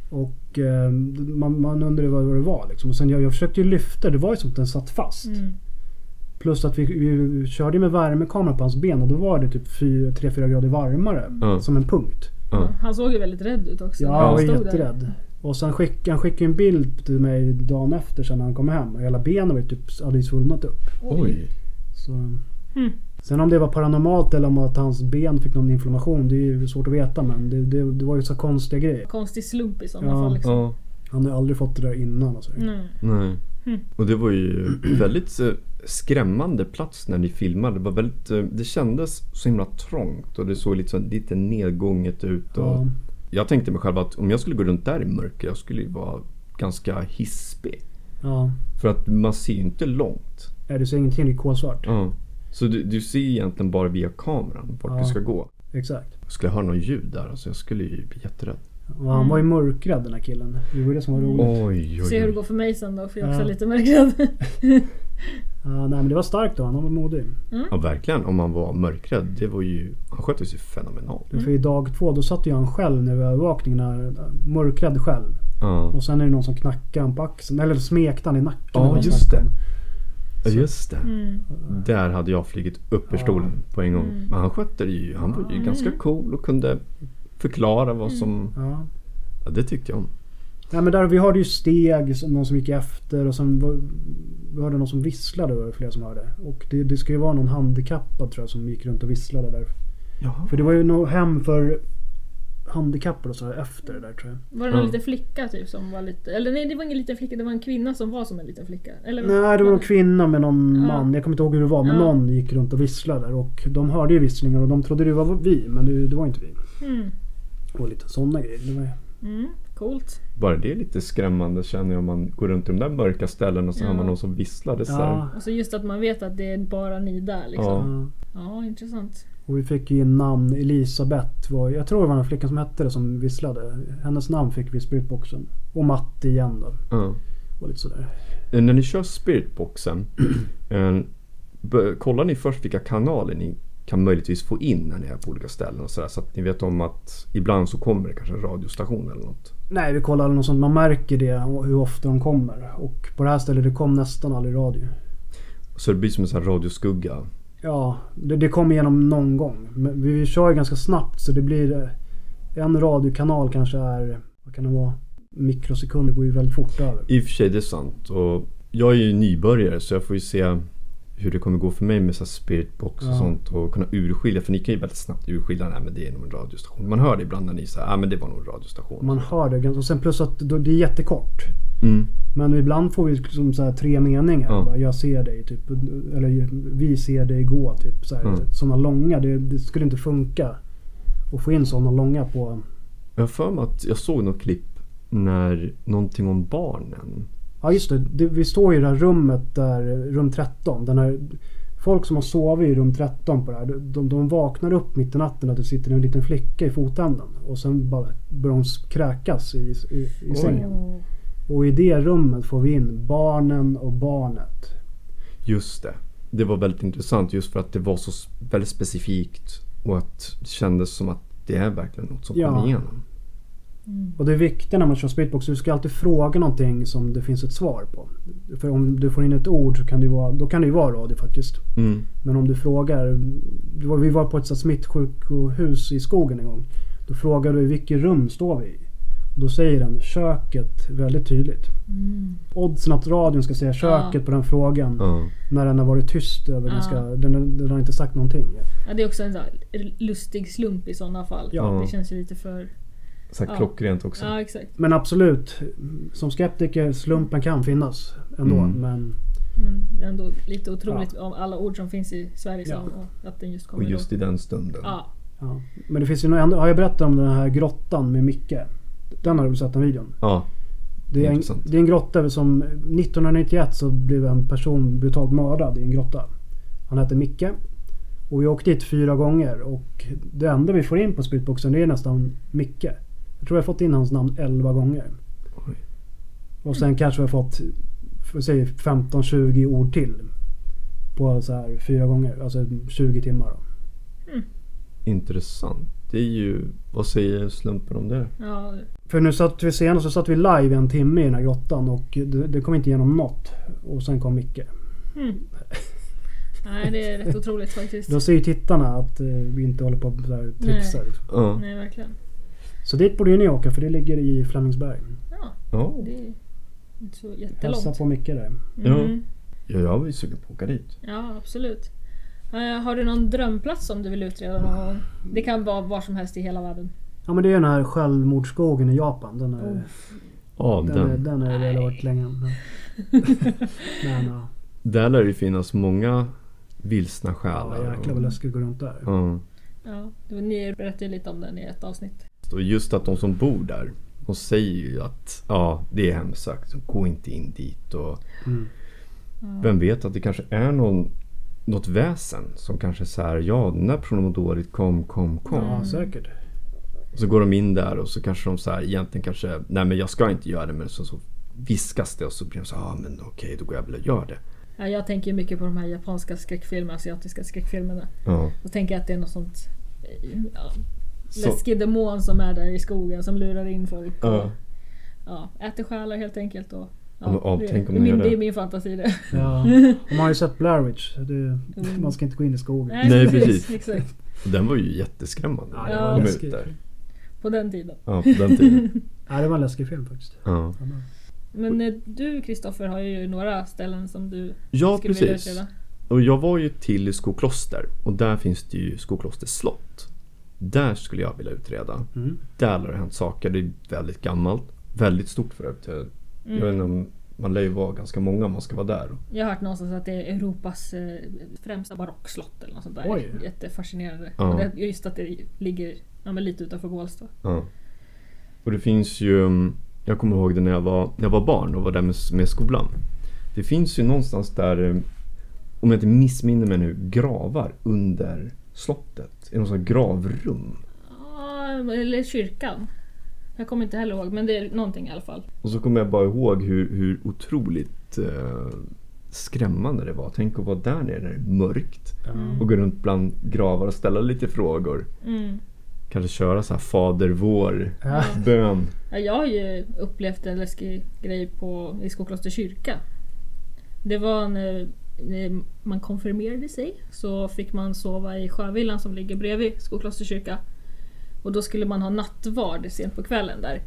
Speaker 3: Och eh, man, man undrade vad vad det var liksom. Och sen jag, jag försökte ju lyfta. Det var ju som att den satt fast.
Speaker 2: Mm.
Speaker 3: Plus att vi, vi körde med värmekamera på hans ben och då var det typ 3-4 grader varmare.
Speaker 1: Ja.
Speaker 3: Som en punkt.
Speaker 1: Ja.
Speaker 2: Han såg ju väldigt rädd ut också.
Speaker 3: Ja,
Speaker 2: han
Speaker 3: var
Speaker 2: stod där.
Speaker 3: jätterädd. Och sen skickade han skickade en bild till mig dagen efter sen när han kom hem. Och hela benen var ju typ, hade ju svullnat upp.
Speaker 1: Oj.
Speaker 3: Så.
Speaker 2: Mm.
Speaker 3: Sen om det var paranormalt eller om att hans ben fick någon inflammation. Det är ju svårt att veta men det, det, det var ju så konstiga grejer.
Speaker 2: Konstig slump i sådana
Speaker 3: Ja.
Speaker 2: fall. Liksom.
Speaker 1: Ja.
Speaker 3: Han har ju aldrig fått det där innan. Alltså.
Speaker 2: Nej.
Speaker 1: Nej.
Speaker 2: Mm.
Speaker 1: Och det var ju väldigt eh, skrämmande plats när ni filmade. Det, var väldigt, eh, det kändes så himla trångt och det såg lite, så, lite nedgånget ut. Och
Speaker 3: Ja.
Speaker 1: Jag tänkte mig själv att om jag skulle gå runt där i mörker, jag skulle ju vara ganska hispig.
Speaker 3: ja.
Speaker 1: För att man ser ju inte långt.
Speaker 3: Nej, du ser ingenting. Det är kolsvart.
Speaker 1: Ja. Så du, du ser egentligen bara via kameran vart
Speaker 3: Ja.
Speaker 1: du ska gå.
Speaker 3: Exakt.
Speaker 1: Skulle jag höra något ljud där, alltså jag skulle ju bli jätterädd.
Speaker 3: Och han var ju mörkrädd den här killen. Det var det som var roligt.
Speaker 1: Oj, oj,
Speaker 2: Se hur det
Speaker 1: oj.
Speaker 2: går för mig sen då, för jag är också
Speaker 3: Ja.
Speaker 2: lite mörkrädd.
Speaker 3: Ja, nej men det var starkt då. Han var modig.
Speaker 1: Ja, verkligen. Om man var mörkrädd. Det var ju... Han skötte sig fenomenalt.
Speaker 3: För i dag två då satt ju han själv när övervakningen. Här, mörkrädd själv.
Speaker 1: Ja,
Speaker 3: Och sen är det någon som knackar han på axeln. Eller smekte han i nacken.
Speaker 1: Ja, just det. Ja, just det.
Speaker 2: Mm.
Speaker 1: Där hade jag flugit upp ur stolen på en gång.
Speaker 2: Mm.
Speaker 1: Men han skötte det ju. Han var ju ganska cool och kunde förklara vad som...
Speaker 3: Ja.
Speaker 1: Ja, det tyckte jag om.
Speaker 3: Nej men där vi hörde ju steg, någon som gick efter och sen var, vi hörde någon som visslade var det flera som hörde. Och det, det ska ju vara någon handikappad tror jag som gick runt och visslade där.
Speaker 1: Jaha.
Speaker 3: För det var ju nog hem för handikappade och så här efter det där tror jag.
Speaker 2: Var det någon
Speaker 1: Ja.
Speaker 2: liten flicka typ som var lite... Eller nej det var ingen liten flicka, det var en kvinna som var som en liten flicka. Eller,
Speaker 3: Nej det var någon kvinna med någon
Speaker 2: Ja.
Speaker 3: man. Jag kommer inte ihåg hur det var men
Speaker 2: Ja.
Speaker 3: någon gick runt och visslade där. Och de hörde ju visslingar och de trodde det var vi men det, det var inte vi.
Speaker 2: Mm.
Speaker 3: Och lite sådana grejer. Det var,
Speaker 2: Mm. Coolt.
Speaker 1: Bara det är lite skrämmande känner jag om man går runt i de där mörka ställena och så
Speaker 2: Ja.
Speaker 1: har man någon som visslade så
Speaker 3: ja.
Speaker 2: Och så just att man vet att det är bara ni där liksom.
Speaker 1: Ja.
Speaker 3: ja.
Speaker 2: Intressant.
Speaker 3: Och vi fick ju in namn. Elisabeth var, jag tror det var den flickan som hette det som visslade. Hennes namn fick vi i spiritboxen. Och Matti igen då.
Speaker 1: Ja.
Speaker 3: Och lite sådär.
Speaker 1: Eh, När ni kör spiritboxen. eh, kollar ni först vilka kanaler ni kan möjligtvis få in när ni är på olika ställen och sådär. Så att ni vet om att ibland så kommer det kanske en radiostation eller något.
Speaker 3: Nej, vi kollar något sånt. Man märker det och hur ofta de kommer. Och på det här stället det kom nästan aldrig radio.
Speaker 1: Så det blir som en sån här radioskugga.
Speaker 3: Ja, det, det kom igenom någon gång. Men vi, vi kör ju ganska snabbt så det blir... eh, En radiokanal kanske är... Vad kan det vara? Mikrosekunder det går ju väldigt fort över.
Speaker 1: I och för sig, det är sant. Och jag är ju nybörjare så jag får ju se hur det kommer gå för mig med så spiritbox och
Speaker 3: Ja.
Speaker 1: sånt. Och kunna urskilja. För ni kan ju väldigt snabbt urskilja. Nej men det är nog en radiostation. Man hör det ibland när ni säger ah, men det var nog en radiostation.
Speaker 3: Man hör det. Och sen plus att det är jättekort.
Speaker 1: Mm.
Speaker 3: Men ibland får vi liksom så här tre meningar.
Speaker 1: Ja.
Speaker 3: Jag ser dig typ. Eller vi ser dig gå typ. Så
Speaker 1: Mm.
Speaker 3: Sådana långa. Det, det skulle inte funka. Att få in sådana långa på...
Speaker 1: Jag har för mig att jag såg något klipp när någonting om barnen.
Speaker 3: Ja just det. det vi står i det här rummet där, rum 13. Den här, folk som har sovit i rum 13 på det här. De, de vaknar upp mitt i natten att det sitter en liten flicka i fotändan. Och sen bara börjar de kräkas i, i, i sängen. Och i det rummet får vi in barnen och barnet.
Speaker 1: Just det. Det var väldigt intressant just för att det var så väldigt specifikt. Och att det kändes som att det är verkligen något som
Speaker 3: Ja.
Speaker 1: kommer igenom.
Speaker 3: Och det är viktigt när man kör speedbox. Du ska alltid fråga någonting som det finns ett svar på. För om du får in ett ord så kan det ju vara, då kan det ju vara radio faktiskt.
Speaker 1: Mm.
Speaker 3: Men om du frågar. Vi var på ett sånt smittsjukhus i skogen en gång. Då frågar du i vilket rum står vi i? Då säger den köket väldigt tydligt.
Speaker 2: Mm.
Speaker 3: Oddsen att radion ska säga köket
Speaker 2: Ja.
Speaker 3: på den frågan.
Speaker 1: Ja.
Speaker 3: När den har varit tyst över
Speaker 2: Ja.
Speaker 3: ganska, den, den har inte sagt någonting.
Speaker 2: Ja, det är också en lustig slump i sådana fall.
Speaker 3: Ja.
Speaker 2: Det känns ju lite för...
Speaker 1: Så här
Speaker 2: Ja.
Speaker 1: klockrent också.
Speaker 2: Ja, exakt.
Speaker 3: Men absolut. Som skeptiker, slumpen kan finnas ändå.
Speaker 1: Mm.
Speaker 3: Men
Speaker 2: Men det är ändå lite otroligt om alla ord som finns i Sverige
Speaker 3: Ja.
Speaker 2: som, och att den just
Speaker 1: Och
Speaker 2: kommer
Speaker 1: just
Speaker 2: då.
Speaker 1: i den stunden.
Speaker 2: Ja.
Speaker 3: Ja. Men det finns ju ändå, har jag berättat om den här grottan med Micke? Den har du sett den videon?
Speaker 1: Ja.
Speaker 3: Det är, en,
Speaker 1: Intressant.
Speaker 3: det är en grotta som 1991 så blev en person brutalt mördad i en grotta. Han hette Micke. Och vi åkte dit fyra gånger och det enda vi får in på spiritboxen det är nästan Micke. Jag tror jag har fått in hans namn 11 gånger.
Speaker 1: Oj.
Speaker 3: Och sen kanske vi har fått säga 15-20 ord till. På så här fyra gånger, alltså 20 timmar. Då.
Speaker 1: Intressant. Det är ju... Vad säger slumpen om det?
Speaker 2: ja.
Speaker 3: För nu satt vi senast så satt vi live en timme i den här grottan och det, det kom inte igenom något. Och sen kom Micke.
Speaker 2: Mm. Nej, det är rätt otroligt faktiskt.
Speaker 3: Då ser ju tittarna att eh, vi inte håller på och trixar. liksom.
Speaker 1: Ja.
Speaker 2: Nej, verkligen.
Speaker 3: Så dit borde ju ni åka för det ligger i Flemingsberg.
Speaker 2: Ja,
Speaker 1: Ja.
Speaker 2: det är inte så
Speaker 3: Hälsa
Speaker 2: jättelångt.
Speaker 3: på Micke där.
Speaker 2: Mm.
Speaker 1: ja. Jag var ju sugen på att åka dit.
Speaker 2: Ja, absolut. Eh, har du någon drömplats som du vill utreda någon? Det kan vara var som helst i hela världen.
Speaker 3: Ja men det är den här självmordsskogen i Japan. Den är,
Speaker 2: Oh.
Speaker 1: Ja,
Speaker 3: den, är,
Speaker 1: den.
Speaker 3: den är väl varit länge. Men ja,
Speaker 1: Där lär det finns många vilsna själar.
Speaker 3: ja jäklar vad läskigt att gå runt där.
Speaker 1: Ja.
Speaker 2: Ja, ni berättade ju lite om den i ett avsnitt.
Speaker 1: Och just att de som bor där. De säger ju att ja, det är hemsökt. Gå inte in dit. Och
Speaker 3: Mm.
Speaker 1: vem vet att det kanske är någon, något väsen som kanske säger ja, den där personen mår dåligt. Kom, kom, kom.
Speaker 3: Ja säkert.
Speaker 1: Och så går de in där och så kanske de så här egentligen kanske, nej men jag ska inte göra det men så, så viskas det och så blir de så ja ah, men okej då går jag väl och gör det.
Speaker 2: Ja, jag tänker mycket på de här japanska skräckfilmerna, asiatiska skräckfilmerna.
Speaker 1: Ja.
Speaker 2: Då tänker jag att det är något sånt eh, ja, läskig demon som är där i skogen som lurar in folk. Och,
Speaker 1: Ja.
Speaker 2: ja, äter själar helt enkelt. Och,
Speaker 1: Ja, ja,
Speaker 2: det,
Speaker 1: tänk om
Speaker 2: det, min,
Speaker 1: det.
Speaker 2: det är min fantasi det.
Speaker 3: Ja. Man har ju sett Blair Witch. Det, man ska inte gå in i skogen.
Speaker 1: Nej, precis.
Speaker 2: Exakt.
Speaker 1: Och Den var ju jätteskrämmande.
Speaker 3: Ja, läskigt.
Speaker 1: ut där.
Speaker 2: På den tiden.
Speaker 1: Ja, på den tiden.
Speaker 3: Ja, det var en läskig film faktiskt.
Speaker 1: Ja,
Speaker 3: Ja, men-
Speaker 2: eh, du Kristoffer har ju några ställen som du
Speaker 1: ja
Speaker 2: skulle vilja
Speaker 1: precis.
Speaker 2: utreda.
Speaker 1: Och jag var ju till Skokloster och där finns det ju Skoklosters slott. Där skulle jag vilja utreda.
Speaker 3: Mm.
Speaker 1: Där har det hänt saker. Det är väldigt gammalt. Väldigt stort för övrigt. Jag, jag vet inte om man lär ju vara ganska många om man ska vara där.
Speaker 2: Jag har hört någonstans att det är Europas eh, främsta barockslott eller något sånt där.
Speaker 3: Oj.
Speaker 2: Jättefascinerande.
Speaker 1: Ja.
Speaker 2: Och det, just att det ligger ja, men lite utanför Bålsta.
Speaker 1: Ja. Och det finns ju, mm, jag kommer ihåg det när jag var, när jag var barn och var där med, med skolan. Det finns ju någonstans där, eh, om jag inte missminner mig nu, gravar under slottet. I något sånt här gravrum.
Speaker 2: Ja, eller kyrkan. Jag kommer inte heller ihåg, men det är någonting i alla fall.
Speaker 1: Och så kommer jag bara ihåg hur, hur otroligt eh, skrämmande det var. Tänk att vara där nere när det är mörkt. Och gå runt bland gravar och ställa lite frågor.
Speaker 2: Mm.
Speaker 1: Kanske köra så här Fader vår
Speaker 3: Ja.
Speaker 1: bön.
Speaker 2: Ja, jag har ju upplevt en läskig grej på, i Skokloster kyrka. Det var när man konfirmerade sig så fick man sova i sjövillan som ligger bredvid Skokloster kyrka. Och då skulle man ha nattvard sent på kvällen där.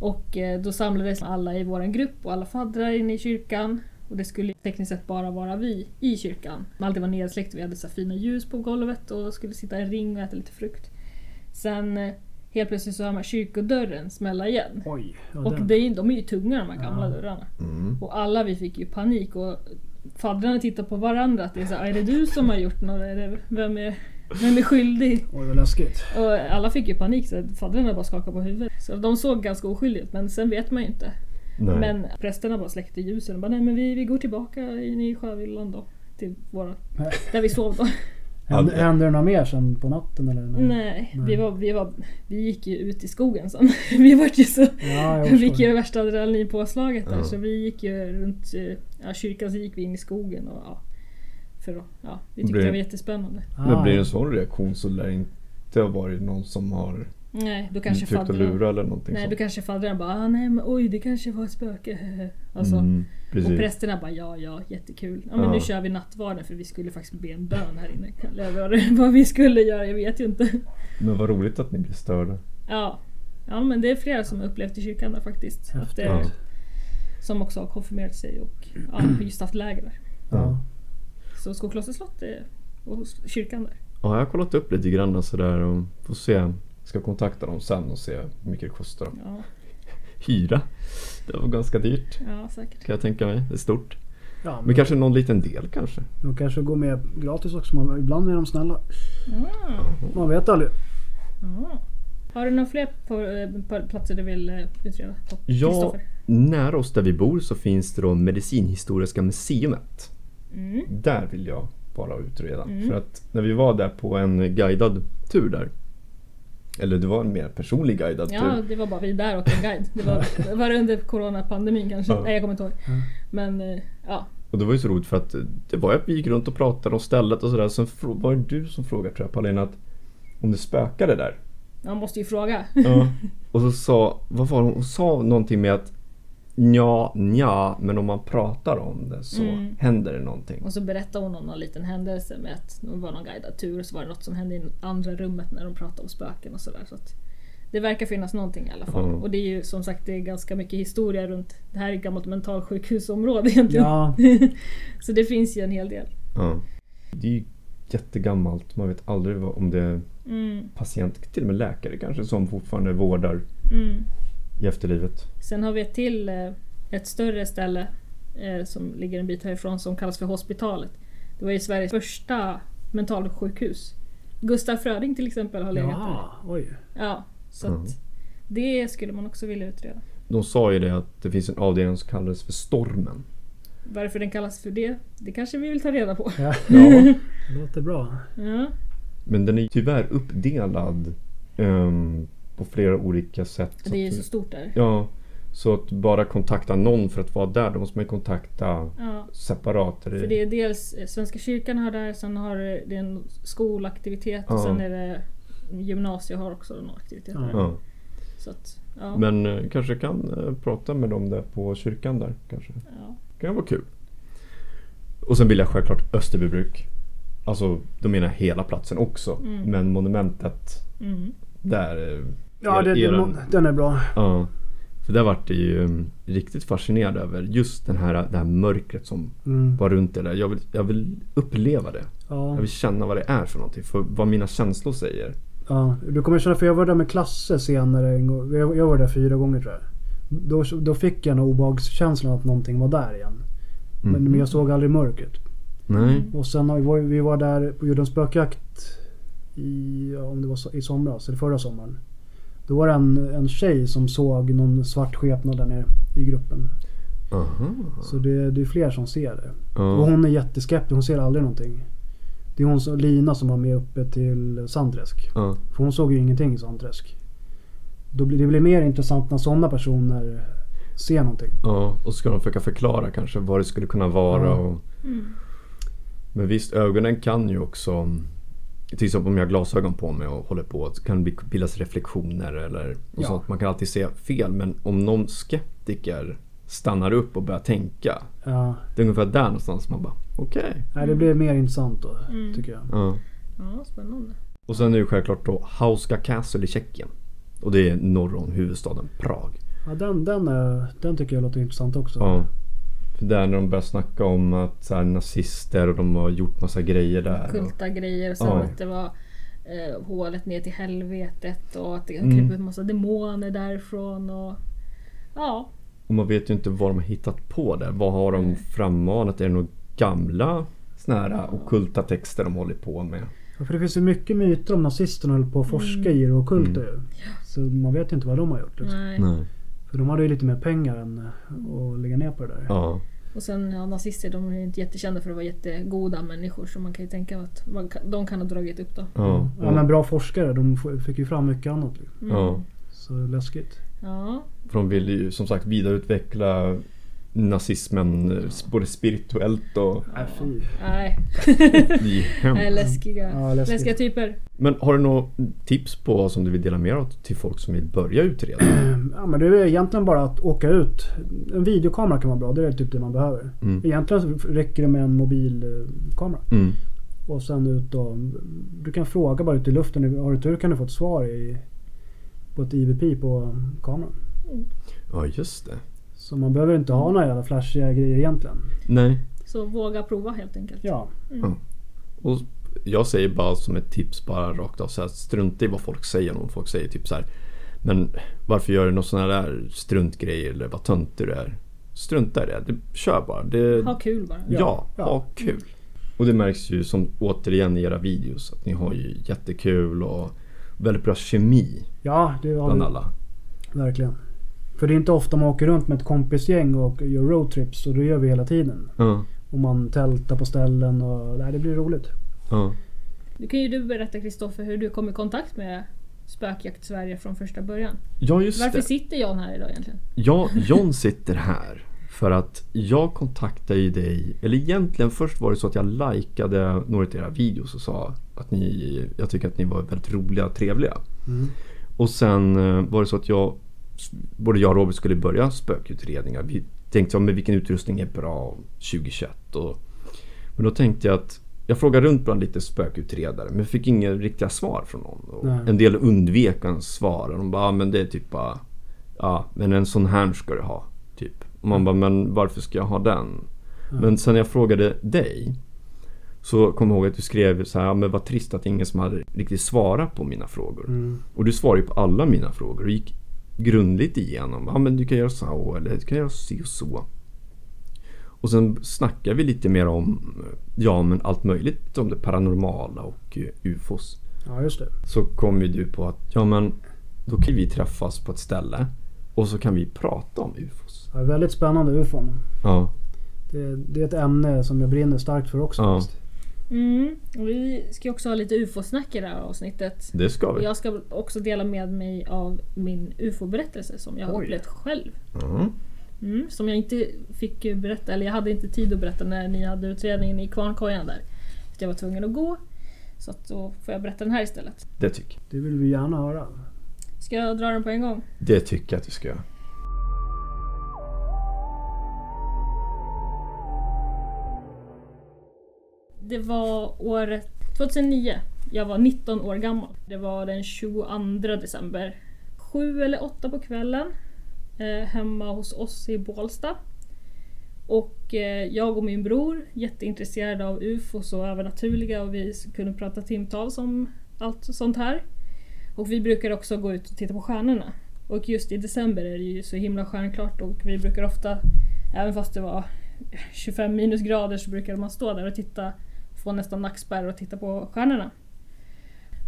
Speaker 2: Och eh, då samlades alla i vår grupp och alla faddrar inne i kyrkan. Och det skulle tekniskt sett bara vara vi i kyrkan. Allt var nedsläckt, vi hade så fina ljus på golvet och skulle sitta i en ring och äta lite frukt. Sen eh, helt plötsligt så hör man kyrkodörren smälla igen.
Speaker 3: Oj.
Speaker 2: Och
Speaker 3: den.
Speaker 2: det är, de är ju tunga de här gamla
Speaker 3: Ja.
Speaker 2: dörrarna.
Speaker 1: Mm.
Speaker 2: Och alla vi fick ju panik och faddrarna tittar på varandra. Att det är, så, här, är det du som har gjort något? Är det, vem, är, vem är skyldig?
Speaker 3: Oj, vad läskigt.
Speaker 2: Och alla fick ju panik så faddrarna bara skakade på huvudet. Så de såg ganska oskyldiga ut men sen vet man ju inte.
Speaker 1: Nej.
Speaker 2: Men prästerna bara släckte ljusen och bara nej men vi, vi går tillbaka in i sjövillan då. Till våra, där vi sov då.
Speaker 3: Hände, hände det något mer sen på natten eller?
Speaker 2: Nej, Vi,
Speaker 3: Nej.
Speaker 2: var, vi, var, vi gick ju ut i skogen sen. Vi var ju så...
Speaker 3: Ja,
Speaker 2: Vi fick ju värsta adrenalinpåslaget där
Speaker 1: Ja.
Speaker 2: så vi gick ju runt ja, kyrkan så gick vi in i skogen och ja. För ja, vi tyckte
Speaker 1: Blir-
Speaker 2: det var jättespännande.
Speaker 1: Men
Speaker 3: Ah,
Speaker 1: blir det en sån reaktion så lär det inte ha varit någon som har
Speaker 2: Nej, då kanske faddrarna...
Speaker 1: lura eller någonting
Speaker 2: Nej, då
Speaker 1: sånt.
Speaker 2: kanske faddrarna bara ah, nej men oj det kanske var ett spöke. Alltså,
Speaker 1: Mm,
Speaker 2: och prästerna bara ja ja jättekul. Ja men
Speaker 1: Ja.
Speaker 2: nu kör vi nattvarden för vi skulle faktiskt be en bön här inne. Eller vad, vi skulle göra, jag vet ju inte.
Speaker 1: Men vad roligt att ni blir störda.
Speaker 2: Ja. Ja men det är flera som har upplevt i kyrkan där faktiskt. Att det,
Speaker 1: Ja.
Speaker 2: Som också har konfirmerat sig och ja, just haft läger där.
Speaker 3: Ja.
Speaker 2: Så Skokloster slott är, och kyrkan där.
Speaker 1: Ja, jag har kollat upp lite grann sådär och får se. Ska kontakta dem sen och se hur mycket det kostar att
Speaker 2: Ja,
Speaker 1: hyra. Det var ganska dyrt
Speaker 2: ja säkert.
Speaker 1: kan jag tänka mig. Det är stort.
Speaker 3: Ja, men
Speaker 1: Men kanske någon liten del kanske.
Speaker 3: de kanske går med gratis också. Man- Ibland är de snälla.
Speaker 2: Ja,
Speaker 3: Man vet aldrig.
Speaker 2: ja. Har du några fler på, eh, på platser du vill eh, utreda?
Speaker 1: Ja, nära oss där vi bor så finns det då Medicinhistoriska museet.
Speaker 2: Mm.
Speaker 1: Där vill jag bara utreda.
Speaker 2: Mm.
Speaker 1: För att när vi var där på en guidad tur där. Eller det var en mer personlig guidad
Speaker 2: Ja,
Speaker 1: tur.
Speaker 2: det var bara vi där och en guide. Det var, var det under coronapandemin kanske?
Speaker 1: Ja.
Speaker 2: Nej, jag kommer inte ihåg. Men eh, ja,
Speaker 1: Och det var ju så roligt för att det var att vi gick runt och pratade om stället och sådär. Sen var det du som frågade tror jag Paulina att om det spökade där.
Speaker 2: man måste ju fråga.
Speaker 1: Ja. Och så sa, vad var det? Hon sa någonting med att Ja, ja, men om man pratar om det så
Speaker 2: Mm.
Speaker 1: händer det någonting.
Speaker 2: Och så berättade hon om någon liten händelse med att det var någon guidad tur och så var det något som hände i andra rummet när de pratade om spöken och sådär. Så att det verkar finnas någonting i alla fall.
Speaker 1: Ja.
Speaker 2: Och det är ju som sagt det är ganska mycket historia runt det här är ett gammalt mentalsjukhusområde egentligen.
Speaker 3: Ja,
Speaker 2: så det finns ju en hel del.
Speaker 1: Ja. Det är ju jättegammalt. Man vet aldrig om det är
Speaker 2: Mm,
Speaker 1: patient, till och med läkare kanske, som fortfarande vårdar
Speaker 2: mm.
Speaker 1: I efterlivet.
Speaker 2: Sen har vi ett till eh, ett större ställe eh, som ligger en bit härifrån som kallas för Hospitalet. Det var ju Sveriges första mentalsjukhus. Gustaf Fröding till exempel har legat
Speaker 3: ja oj.
Speaker 2: där. Ja, så
Speaker 1: Mm.
Speaker 2: att det skulle man också vilja utreda.
Speaker 1: De sa ju det att det finns en avdelning som kallades för Stormen.
Speaker 2: Varför den kallas för det, det kanske vi vill ta reda på.
Speaker 3: Ja,
Speaker 1: Ja,
Speaker 3: det låter bra.
Speaker 2: Ja,
Speaker 1: men den är tyvärr uppdelad ehm, på flera olika sätt.
Speaker 2: Det är ju så stort där.
Speaker 1: Ja, så att bara kontakta någon för att vara där, då måste man ju kontakta
Speaker 2: Ja.
Speaker 1: separat. Det-
Speaker 2: För det är dels eh, Svenska kyrkan har där, sen har det det en skolaktivitet och
Speaker 1: Ja.
Speaker 2: sen är det gymnasiet har också någon aktivitet
Speaker 3: Ja.
Speaker 2: där. Så att.
Speaker 1: Men eh, kanske kan eh, prata med dem där på kyrkan där kanske.
Speaker 2: ja.
Speaker 1: kan vara kul. Och sen vill jag självklart Österbybruk. Alltså, då menar jag hela platsen också.
Speaker 2: Mm.
Speaker 1: Men monumentet
Speaker 2: Mm.
Speaker 1: där.
Speaker 3: Ja, det, det, den är bra.
Speaker 1: Ja. För där vart det ju um, riktigt fascinerad över just den här, det här mörkret som
Speaker 3: Mm.
Speaker 1: var runt det där. Jag vill, jag vill uppleva det.
Speaker 3: Ja.
Speaker 1: Jag vill känna vad det är för någonting. För vad mina känslor säger.
Speaker 3: Ja, du kommer känna, för jag var där med Klasse senare. Jag, jag var där fyra gånger tror jag. Då, då fick jag en obehagskänsla att någonting var där igen.
Speaker 1: Mm.
Speaker 3: Men, men jag såg aldrig mörkret.
Speaker 1: Nej.
Speaker 3: Och sen vi, var- vi var där gjorde en spökjakt i, om det var i somras, eller förra sommaren. Då var det en, en tjej som såg någon svart skepnad där nere i gruppen.
Speaker 1: Aha.
Speaker 3: Så det, det är fler som ser det. Och
Speaker 1: Ja.
Speaker 3: hon är jätteskeptisk, hon ser aldrig någonting. Det är hon som, Lina som var med uppe till Sandträsk.
Speaker 1: Ja.
Speaker 3: För hon såg ju ingenting i Sandträsk. Då blir, det blir mer intressant när sådana personer ser någonting.
Speaker 1: ja. Och så ska de försöka förklara kanske vad det skulle kunna vara.
Speaker 3: Ja.
Speaker 1: Och...
Speaker 2: Mm.
Speaker 1: Men visst, ögonen kan ju också... Till exempel om jag har glasögon på mig och håller på så kan det bildas reflektioner eller och
Speaker 3: Ja.
Speaker 1: sånt. Man kan alltid se fel. Men om någon skeptiker stannar upp och börjar tänka.
Speaker 3: Ja,
Speaker 1: Det är ungefär där någonstans man bara okej.
Speaker 3: nej, det blir mer intressant då,
Speaker 2: Mm.
Speaker 3: tycker jag.
Speaker 1: Ja.
Speaker 2: ja, spännande.
Speaker 1: Och sen är det självklart då Hauska Castle i Tjeckien. Och det är norr om huvudstaden Prag.
Speaker 3: Ja, den, den, är, den tycker jag låter intressant också.
Speaker 1: Ja. För där när de börjar snacka om att så här, nazister och de har gjort massa grejer där. Och,
Speaker 2: Kulta grejer och sen
Speaker 1: Ja.
Speaker 2: att det var eh, hålet ner till helvetet och att det
Speaker 1: Mm.
Speaker 2: kryper en massa demoner därifrån och ja.
Speaker 1: och man vet ju inte vad de har hittat på där. Vad har de frammanat? Är det några gamla såna här ockulta texter de håller på med?
Speaker 3: Ja, För det finns ju mycket myter om nazisterna höll på att forska i det ockulta ju. Så man vet ju inte vad de har gjort. Liksom.
Speaker 2: Nej.
Speaker 1: Nej.
Speaker 3: För de hade ju lite mer pengar än att lägga ner på det där.
Speaker 1: Ja.
Speaker 2: Och sen ja, nazister, de är inte jättekända för att vara jättegoda människor så man kan ju tänka att man de kan ha dragit upp då.
Speaker 1: Ja.
Speaker 3: Ja, men bra forskare, de fick ju fram mycket annat. Liksom.
Speaker 2: Mm.
Speaker 1: ja.
Speaker 3: Så läskigt.
Speaker 2: Ja.
Speaker 1: För de ville ju som sagt vidareutveckla nazismen eh, både spirituellt och
Speaker 3: Nej fy.
Speaker 2: Nej. Nej, läskiga.
Speaker 3: Ja, läskigt.
Speaker 2: läskiga typer.
Speaker 1: Men har du några tips på som du vill dela med dig av till folk som vill börja utreda?
Speaker 3: Ja, men det är egentligen bara att åka ut. En videokamera kan vara bra, det är typ det man behöver.
Speaker 1: Mm.
Speaker 3: Egentligen räcker det med en mobilkamera.
Speaker 1: Mm.
Speaker 3: Och sen ut då. Du kan fråga bara ute i luften. Har du tur kan du få ett svar i, på ett IVP på kameran.
Speaker 1: Ja just det.
Speaker 3: Så man behöver inte ha några jävla flashiga grejer egentligen.
Speaker 1: Nej.
Speaker 2: Så våga prova helt enkelt.
Speaker 3: Ja.
Speaker 1: Och jag säger bara som ett tips bara rakt av så här, strunta i vad folk säger om folk säger typ så här. Men varför gör du någon sån här struntgrejer eller vad töntig du är? Strunta i det. det kör bara. Det,
Speaker 2: Ha kul bara.
Speaker 1: ja,
Speaker 3: Ja.
Speaker 1: ha kul. Och det märks ju som återigen i era videos att ni har ju jättekul och väldigt bra kemi
Speaker 3: Ja, det har
Speaker 1: bland
Speaker 3: vi.
Speaker 1: alla.
Speaker 3: Verkligen. För det är inte ofta man åker runt med ett kompisgäng och gör roadtrips. Och det gör vi hela tiden.
Speaker 1: Ja,
Speaker 3: Och man tältar på ställen och nej, det blir roligt.
Speaker 1: ja.
Speaker 2: Nu kan ju du berätta Kristoffer hur du kom i kontakt med Spökjakt Sverige från första början.
Speaker 1: ja just
Speaker 2: Varför
Speaker 1: det.
Speaker 2: sitter Jan här idag egentligen?
Speaker 1: Ja, John sitter här för att jag kontaktade ju dig, eller egentligen först var det så att jag likade några av era videos och sa att ni, jag tycker att ni var väldigt roliga och trevliga.
Speaker 3: Mm.
Speaker 1: Och sen eh, var det så att jag, både jag och Robert skulle börja spökutredningar. Vi tänkte ja, men vilken utrustning är bra 2021? Och, men då tänkte jag att jag frågade runt bland lite spökutredare men fick inga riktiga svar från någon. En del undvek att svara. De bara, ah, men det är typ bara, ja men en sån här ska du ha. Typ. Och man bara, men varför ska jag ha den? Men sen när jag frågade dig så kom jag ihåg att du skrev så här, ja, men vad trist att ingen som hade riktigt svarat på mina frågor.
Speaker 3: Mm.
Speaker 1: Och du svarade ju på alla mina frågor och gick grundligt igenom. Ja men du kan göra så eller du kan göra si och så. Och sen snackade vi lite mer om ja men allt möjligt om det paranormala och eh, ufos.
Speaker 3: Ja, just det.
Speaker 1: Så kom ju du på att ja men då kan vi träffas på ett ställe och så kan vi prata om ufos.
Speaker 3: Ja, väldigt spännande ufon.
Speaker 1: Ja,
Speaker 3: Det, det är ett ämne som jag brinner starkt för också.
Speaker 1: Ja.
Speaker 3: faktiskt.
Speaker 2: Mm. Vi ska ju också ha lite ufo-snack i det här avsnittet.
Speaker 1: Det ska vi.
Speaker 2: Jag ska också dela med mig av min ufo-berättelse som jag har
Speaker 3: Oj.
Speaker 2: upplevt själv.
Speaker 1: Ja.
Speaker 2: Mm, som jag inte fick berätta, eller jag hade inte tid att berätta när ni hade utredningen i Kvarnkojan där. För jag var tvungen att gå. Så att då får jag berätta den här istället.
Speaker 1: Det tycker jag.
Speaker 3: Det vill vi gärna höra.
Speaker 2: Ska jag dra den på en gång?
Speaker 1: Det tycker jag att du ska göra.
Speaker 2: Det var året 2009. Jag var 19 år gammal. Det var den 22 december. Sju eller åtta på kvällen. Eh, hemma hos oss i Bålsta. Och eh, jag och min bror, jätteintresserade av ufos och övernaturliga och vi kunde prata timtals om allt sånt här. Och vi brukar också gå ut och titta på stjärnorna. Och just i december är det ju så himla stjärnklart och vi brukar ofta, även fast det var 25 minusgrader så brukade man stå där och titta, få nästan nackspärr och titta på stjärnorna.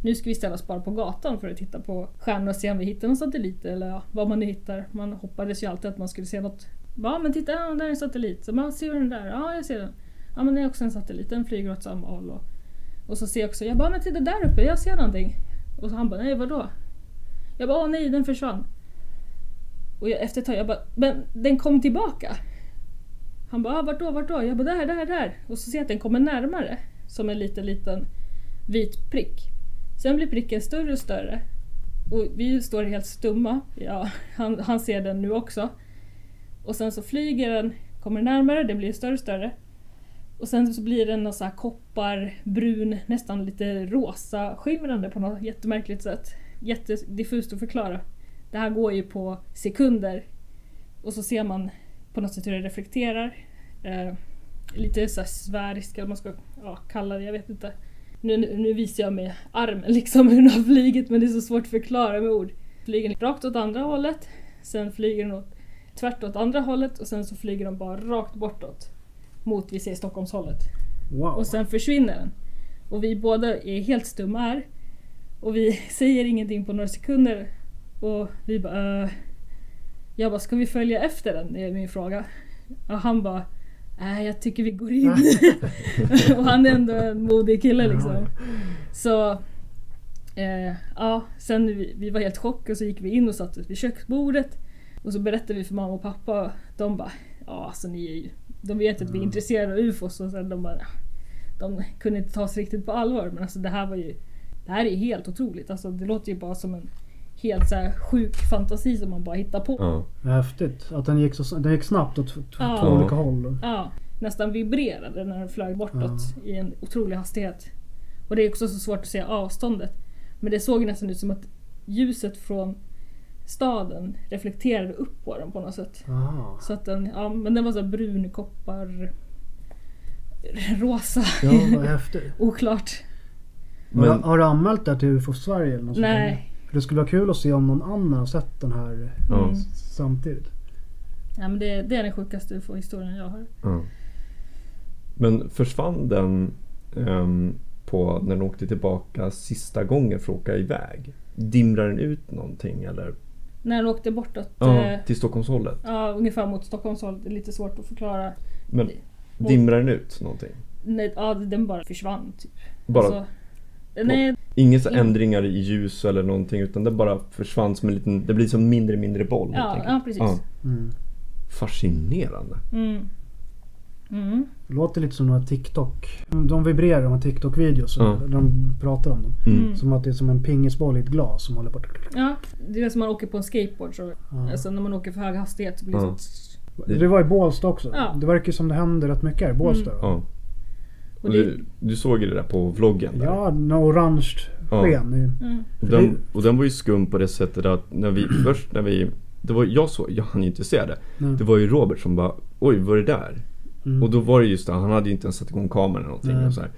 Speaker 2: Nu ska vi ställa oss bara på gatan för att titta på stjärnor och se om vi hittar någon satellit eller ja, vad man nu hittar. Man hoppades ju alltid att man skulle se något. Ja men titta, ja, där är en satellit. Så man ser den där? Ja jag ser den. Ja men det är också en satellit, den flyger åt samma håll. Och, och så ser jag också, jag bara men titta där uppe, jag ser någonting. Och så han bara, nej vadå? Jag bara, åh nej den försvann. Och jag, efter ett tag, jag bara, men den kom tillbaka. Han bara, ah, vart då, vart då? Jag bara, där, där, där. Och så ser jag att den kommer närmare. Som en liten, liten vit prick. Sen blir pricken större och större. Och vi står helt stumma. Ja, han, han ser den nu också. Och sen så flyger den, kommer närmare, den blir större och större. Och sen så blir den någon så här kopparbrun, nästan lite rosa skimrande på något jättemärkligt sätt. Jättediffust att förklara. Det här går ju på sekunder. Och så ser man på något sätt hur det reflekterar. Eh, lite så här sfärisk, eller vad man ska ja, kalla det, jag vet inte. Nu, nu, nu visar jag med armen liksom hur den har flugit men det är så svårt att förklara med ord. Flyger rakt åt andra hållet, sen flyger den åt, tvärt åt andra hållet och sen så flyger den bara rakt bortåt. Mot, vi säger Stockholmshållet.
Speaker 3: Wow.
Speaker 2: Och sen försvinner den. Och vi båda är helt stumma här. Och vi säger ingenting på några sekunder. Och vi bara... Uh, jag bara, ska vi följa efter den? Det är min fråga. Och han bara, nej jag tycker vi går in. och han är ändå en modig kille liksom. Så... Eh, ja, sen vi, vi var helt chock och så gick vi in och satte oss vid köksbordet. Och så berättade vi för mamma och pappa. De bara, ja alltså ni är ju... De vet att vi är intresserade av ufos och sen de bara... De kunde inte ta sig riktigt på allvar men alltså det här var ju... Det här är helt otroligt. Alltså det låter ju bara som en helt så här sjuk fantasi som man bara hittar på.
Speaker 1: Ja.
Speaker 3: Häftigt. Att den gick, så, den gick snabbt åt t-
Speaker 2: Ja.
Speaker 3: två olika håll.
Speaker 2: Ja, nästan vibrerade när den flög bortåt i en otrolig hastighet. Och det är också så svårt att se avståndet. Men det såg nästan ut som att ljuset från staden reflekterade upp på den på något sätt.
Speaker 3: Aha.
Speaker 2: Så att den, ja men den var så brun, koppar, rosa,
Speaker 3: Ja, vad häftigt.
Speaker 2: oklart.
Speaker 1: Men,
Speaker 3: har du anmält det här till UFO Sverige? Eller något?
Speaker 2: Nej.
Speaker 3: För det skulle vara kul att se om någon annan har sett den här
Speaker 2: Mm.
Speaker 3: samtidigt.
Speaker 2: Ja, men det, det är den sjukaste ufo-historien jag har.
Speaker 1: ja. Men försvann den ehm, på när den åkte tillbaka sista gången för att åka iväg? Dimrar den ut någonting eller?
Speaker 2: När den åkte bortåt,
Speaker 1: Ja,
Speaker 2: eh,
Speaker 1: till Stockholmshållet.
Speaker 2: ja, ungefär mot Stockholmshållet, det är lite svårt att förklara.
Speaker 1: Men dimrar den ut någonting?
Speaker 2: Nej, ja, den bara försvann typ.
Speaker 1: Bara,
Speaker 2: Alltså, nej,
Speaker 1: inga så ändringar i ljus eller någonting utan det bara försvann som en liten, det blir som mindre mindre boll
Speaker 2: ja, ja, precis.
Speaker 1: Ja,
Speaker 3: Mm.
Speaker 1: fascinerande.
Speaker 2: Mm. Mm.
Speaker 3: Det låter lite som några TikTok. De vibrerar de här TikTok-videos.
Speaker 1: Ja.
Speaker 3: De pratar om dem.
Speaker 1: Mm.
Speaker 3: Som att det är som en pingisboll i ett glas som håller på.
Speaker 2: Ja, det är som man åker på en skateboard. Så,
Speaker 3: Ja.
Speaker 2: alltså, när man åker för hög hastighet så blir det
Speaker 1: Ja.
Speaker 2: så...
Speaker 3: Det var i Bålsta också.
Speaker 2: Ja.
Speaker 3: Det verkar som det händer rätt mycket här i Bålsta. då.
Speaker 2: Och det,
Speaker 1: du, du såg ju det där på vloggen där.
Speaker 3: Ja, något orange
Speaker 1: Ja.
Speaker 3: sken.
Speaker 2: mm.
Speaker 1: Och den, och den var ju skum på det sättet att när vi först när vi det var jag så, jag hann ju inte se det.
Speaker 3: Nej.
Speaker 1: Det var ju Robert som bara Oj, vad är det där?
Speaker 3: Mm.
Speaker 1: Och då var det just det, han hade ju inte ens satt igång kameran eller någonting
Speaker 3: Nej.
Speaker 1: och så här.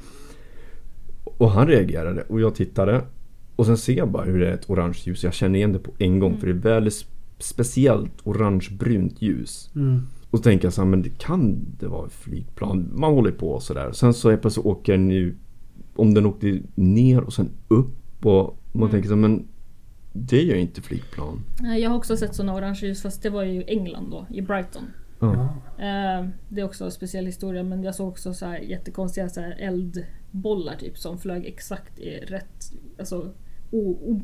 Speaker 1: Och han reagerade och jag tittade Och sen ser jag bara hur det är ett orange ljus, jag känner igen det på en gång för det är väldigt sp- speciellt orangebrunt ljus.
Speaker 3: Mm.
Speaker 1: Och så tänker jag så här, men det kan det vara ett flygplan? Man håller på och sådär. Sen så helt plötsligt åker den ju Om den åkte ner och sen upp och man
Speaker 2: Mm.
Speaker 1: tänker så här, men Det gör ju inte flygplan.
Speaker 2: Nej, Jag har också sett såna orange ljus fast det var ju England då, i Brighton. Eh, det är också en speciell historia men jag såg också så här jättekonstiga så här bollar typ som flög exakt i rätt, alltså o, o,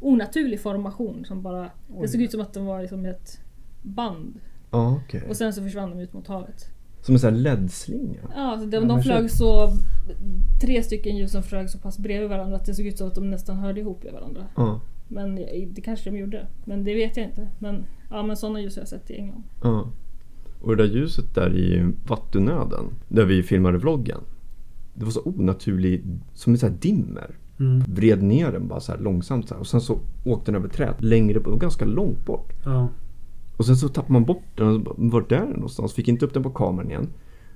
Speaker 2: onaturlig formation som bara, det
Speaker 3: Oj.
Speaker 2: såg ut som att de var liksom ett band.
Speaker 1: Ja, okej.
Speaker 2: Och sen så försvann de ut mot havet.
Speaker 1: Som en sån här LED-slinga.
Speaker 2: Ja, alltså de,
Speaker 3: Ja,
Speaker 2: de flög så, tre stycken ljus som flög så pass bredvid varandra att det såg ut som att de nästan hörde ihop i varandra.
Speaker 1: Ja.
Speaker 2: Men det kanske de gjorde. Men det vet jag inte. Men, ja, men sådana ljus har jag sett i England.
Speaker 1: ja. Och det där ljuset där i vattennöden, där vi filmade vloggen. Det var så onaturlig, som en sån här dimmer.
Speaker 3: Mm.
Speaker 1: Vred ner den bara så här långsamt så här. Och sen så åkte den över träd längre, och ganska långt bort.
Speaker 3: Ja.
Speaker 1: Och sen så tappade man bort den och var är den någonstans? Fick inte upp den på kameran igen.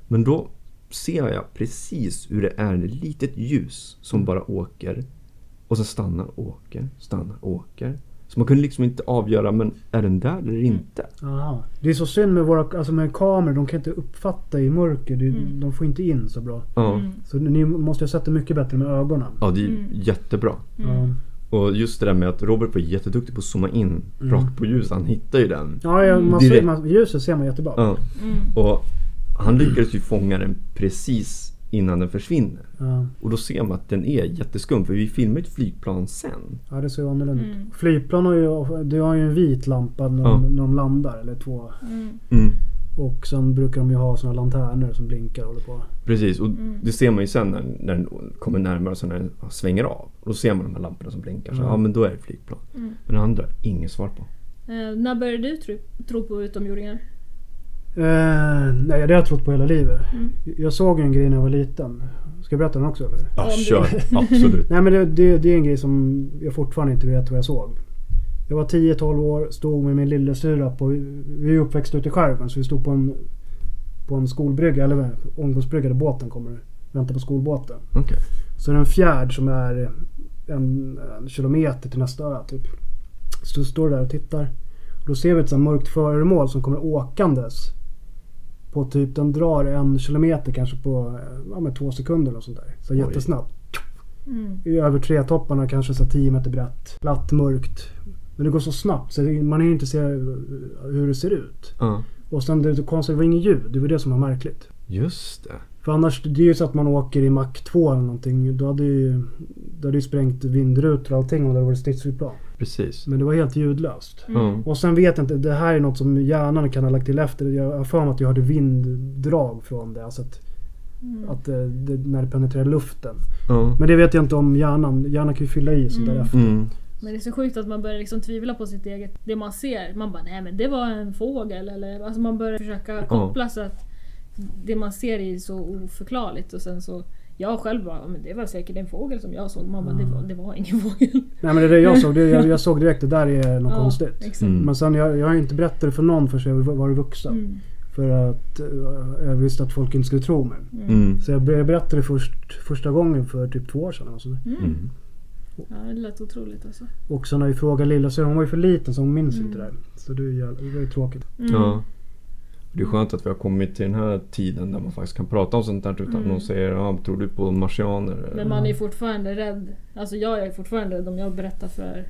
Speaker 1: Men då ser jag precis hur det är ett litet ljus som bara åker. Och så stannar, åker, stannar, åker. Så man kunde liksom inte avgöra, men är den där eller inte?
Speaker 3: Aha. Det är så synd med våra alltså med kameror. De kan inte uppfatta i mörker. Det,
Speaker 2: Mm.
Speaker 3: De får inte in så bra.
Speaker 1: Ja,
Speaker 2: Mm.
Speaker 3: Så ni måste ha sett det mycket bättre med ögonen.
Speaker 1: ja det är
Speaker 2: Mm.
Speaker 1: jättebra.
Speaker 2: Mm.
Speaker 1: Och just det där med att Robert var jätteduktig på att zooma in
Speaker 3: Mm.
Speaker 1: rakt på ljus. Han hittar ju den.
Speaker 3: Ja, ja man ser, man, ljuset ser man jättebra.
Speaker 1: Ja.
Speaker 2: Mm.
Speaker 1: Och han lyckades ju fånga den precis innan den försvinner.
Speaker 3: Ja.
Speaker 1: Och då ser man att den är jätteskum för vi filmar ett flygplan sen.
Speaker 3: Ja, det ser ju annorlunda ut.
Speaker 2: Mm.
Speaker 3: Flygplan har ju, det har ju en vit lampa när,
Speaker 1: Ja.
Speaker 3: de, när de landar. Eller två.
Speaker 2: Mm.
Speaker 1: Mm.
Speaker 3: Och sen brukar de ju ha såna lanterner som blinkar och håller på.
Speaker 1: Precis, och
Speaker 2: Mm.
Speaker 1: det ser man ju sen när, när den kommer närmare, så när den svänger av. Och då ser man de här lamporna som blinkar. Så
Speaker 3: Ja.
Speaker 1: ja, men då är det flygplan.
Speaker 2: Mm.
Speaker 1: Men det andra, inget svar på.
Speaker 2: Eh, när började du tro, tro på utomjordingar?
Speaker 3: Eh, nej, det har jag trott på hela livet.
Speaker 2: Mm.
Speaker 3: Jag såg en grej när jag var liten. Ska jag berätta den också eller?
Speaker 1: Ja, kör. Absolut.
Speaker 3: Nej men det, det, det är en grej som jag fortfarande inte vet vad jag såg. Jag var 10-12 år, stod med min lillasyrra på... Vi är uppväxta ute i skärgården så vi stod på en, på en skolbrygga, eller ångkomstbrygga där båten kommer. Väntar på skolbåten.
Speaker 1: Okej.
Speaker 3: Så är det en fjärd som är en, en kilometer till nästa ö typ. Så står där och tittar. Då ser vi ett sånt här mörkt föremål som kommer åkandes. På typ, den drar en kilometer kanske på ja, med två sekunder och sånt där. Så
Speaker 1: Oj.
Speaker 3: jättesnabbt.
Speaker 2: Mm.
Speaker 3: I över trätopparna kanske så här 10 meter brett. Platt, mörkt. Men det går så snabbt så man hinner inte se hur det ser ut.
Speaker 1: Ja,
Speaker 3: Och sen det, det konstiga var inget ljud. Det var det som var märkligt.
Speaker 1: just det.
Speaker 3: För annars, det är ju så att man åker i Mac 2 eller någonting. Då hade ju, då hade ju sprängt vindrutor och allting och det var stridsflygplan.
Speaker 1: Precis.
Speaker 3: Men det var helt ljudlöst.
Speaker 2: Mm.
Speaker 3: Och sen vet jag inte, det här är något som hjärnan kan ha lagt till efter. Jag har för mig att jag hörde vinddrag från det. Alltså att,
Speaker 2: Mm.
Speaker 3: att det, det, när det penetrerar luften.
Speaker 1: Ja.
Speaker 3: Men det vet jag inte om hjärnan. Hjärnan kan ju fylla i sånt där
Speaker 2: Mm.
Speaker 3: efter.
Speaker 1: Mm.
Speaker 2: Men det är så sjukt att man börjar liksom tvivla på sitt eget, det man ser. Man bara, nej men det var en fågel eller alltså man börjar försöka koppla så att det man ser är så oförklarligt och sen så jag själv bara, men det var säkert en fågel som jag såg. Man bara, det var, det var ingen fågel.
Speaker 3: Nej men det är det jag såg. Det, jag, jag såg direkt det där är något konstigt.
Speaker 2: Exakt.
Speaker 1: Mm.
Speaker 3: Men sen jag, jag har inte berättat det för någon förrän jag var vuxen.
Speaker 2: Mm.
Speaker 3: För att eh, jag visste att folk inte skulle tro mig.
Speaker 2: Mm.
Speaker 1: Mm.
Speaker 3: Så jag jag berättade det först, första gången för typ två år sedan. Alltså.
Speaker 2: Mm. Ja, det lät otroligt alltså.
Speaker 3: Och sen när vi frågade lilla så hon var ju för liten så hon minns
Speaker 2: Mm.
Speaker 3: inte det där. Så det, är det var ju tråkigt.
Speaker 2: Mm.
Speaker 1: Ja. Det är skönt att vi har kommit till den här tiden där man faktiskt kan prata om sånt där utan
Speaker 2: Mm.
Speaker 1: någon säger ja, tror du på marsianer?
Speaker 2: Men man är fortfarande rädd. Alltså jag är fortfarande rädd om jag berättar för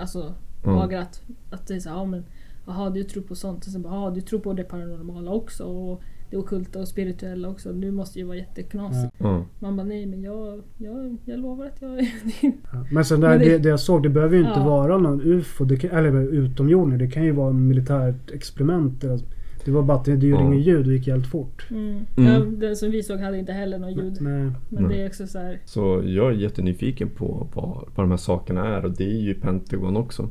Speaker 2: alltså
Speaker 1: Mm.
Speaker 2: Agra att, att det är så här, ja men jaha du tror på sånt och sen bara du tror på det paranormala också och det ockulta och spirituella också. Nu måste ju vara jätteknasigt.
Speaker 1: Ja.
Speaker 2: Man bara nej men jag, jag, jag lovar att jag
Speaker 3: Ja. Men sen där,
Speaker 2: Men det-
Speaker 3: det, jag såg det behöver ju inte
Speaker 2: Ja.
Speaker 3: vara någon UFO. Det kan, eller utomjording. Det kan ju vara en militärt experiment. eller- Det var bara att det, det gjorde
Speaker 1: Ja.
Speaker 3: inget ljud och gick helt fort.
Speaker 2: mm.
Speaker 1: Mm.
Speaker 2: Ja, Den som vi såg hade inte heller något ljud.
Speaker 3: Nej.
Speaker 2: Men
Speaker 1: Nej.
Speaker 2: det är också så här,
Speaker 1: Så jag är jättenyfiken på vad, vad de här sakerna är och det är ju Pentagon också.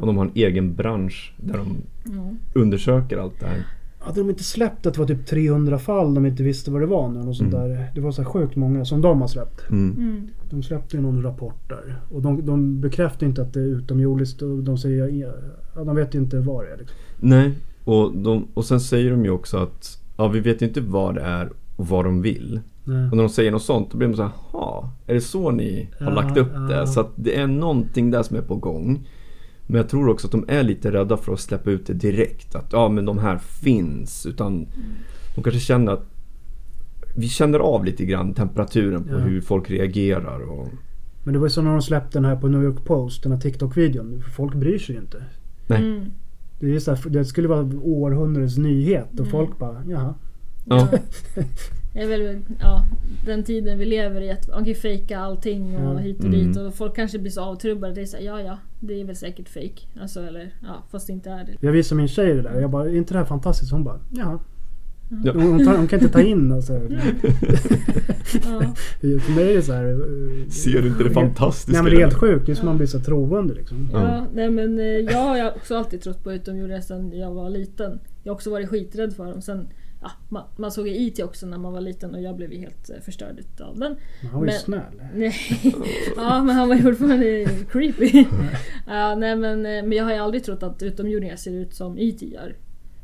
Speaker 1: Och de har en egen bransch där de undersöker allt det här.
Speaker 3: Hade de inte släppt att det var typ 300 fall de inte visste vad det var nu? Något sånt
Speaker 1: Mm.
Speaker 3: där. Det var så här sjukt många som de har släppt.
Speaker 1: Mm.
Speaker 2: Mm.
Speaker 3: De släppte ju någon rapport där. Och de, de bekräftar inte att det är utomjordiskt och de säger ja, de vet ju inte vad det är. Liksom.
Speaker 1: Nej, och, de, och sen säger de ju också att ja, vi vet ju inte vad det är och vad de vill.
Speaker 3: Nej.
Speaker 1: Och när de säger något sånt då blir man så här, "Ha, är det så ni har
Speaker 3: Ja,
Speaker 1: lagt upp
Speaker 3: ja.
Speaker 1: det? Så att det är någonting där som är på gång. Men jag tror också att de är lite rädda för att släppa ut det direkt. Att ja, men de här finns. Utan de kanske känner att vi känner av lite grann temperaturen på
Speaker 3: Ja.
Speaker 1: hur folk reagerar. Och,
Speaker 3: Men det var ju så när de släppte den här på New York Post, den här TikTok-videon. Folk bryr sig ju inte.
Speaker 1: Nej.
Speaker 2: Mm.
Speaker 3: Det, är så här, det skulle vara århundradets nyhet och
Speaker 2: Mm.
Speaker 3: folk bara jaha.
Speaker 1: ja,
Speaker 2: Det är väl ja, den tiden vi lever i att man kan fejka allting och
Speaker 3: Ja.
Speaker 2: hit och
Speaker 1: Mm.
Speaker 2: dit och folk kanske blir så avtrubbade. Det är så här, ja ja, det är väl säkert fake. Alltså eller ja, fast det inte är det.
Speaker 3: Jag visade min tjej det där. Jag bara, är inte det här fantastiskt? Hon bara, jaha.
Speaker 1: Ja.
Speaker 3: Hon, tar, hon kan inte ta in alltså.
Speaker 2: Ja.
Speaker 3: För mig är det så här... eh,
Speaker 1: Ser du inte det fantastiska
Speaker 3: Nej men det är helt sjukt. Det är som man blir så troende liksom.
Speaker 1: Ja.
Speaker 2: Ja, nej men eh, jag har också alltid trott på utomjordingar sedan jag var liten. Jag har också varit skiträdd för dem. Sen, ja, man, man såg ju IT också när man var liten och jag blev ju helt eh, förstörd av den.
Speaker 3: Men han var ju
Speaker 2: Men-
Speaker 3: snäll.
Speaker 2: Nej. ja men han var ju fortfarande creepy. ja, nej, men, eh, men jag har ju aldrig trott att utomjordingar ser ut som IT gör.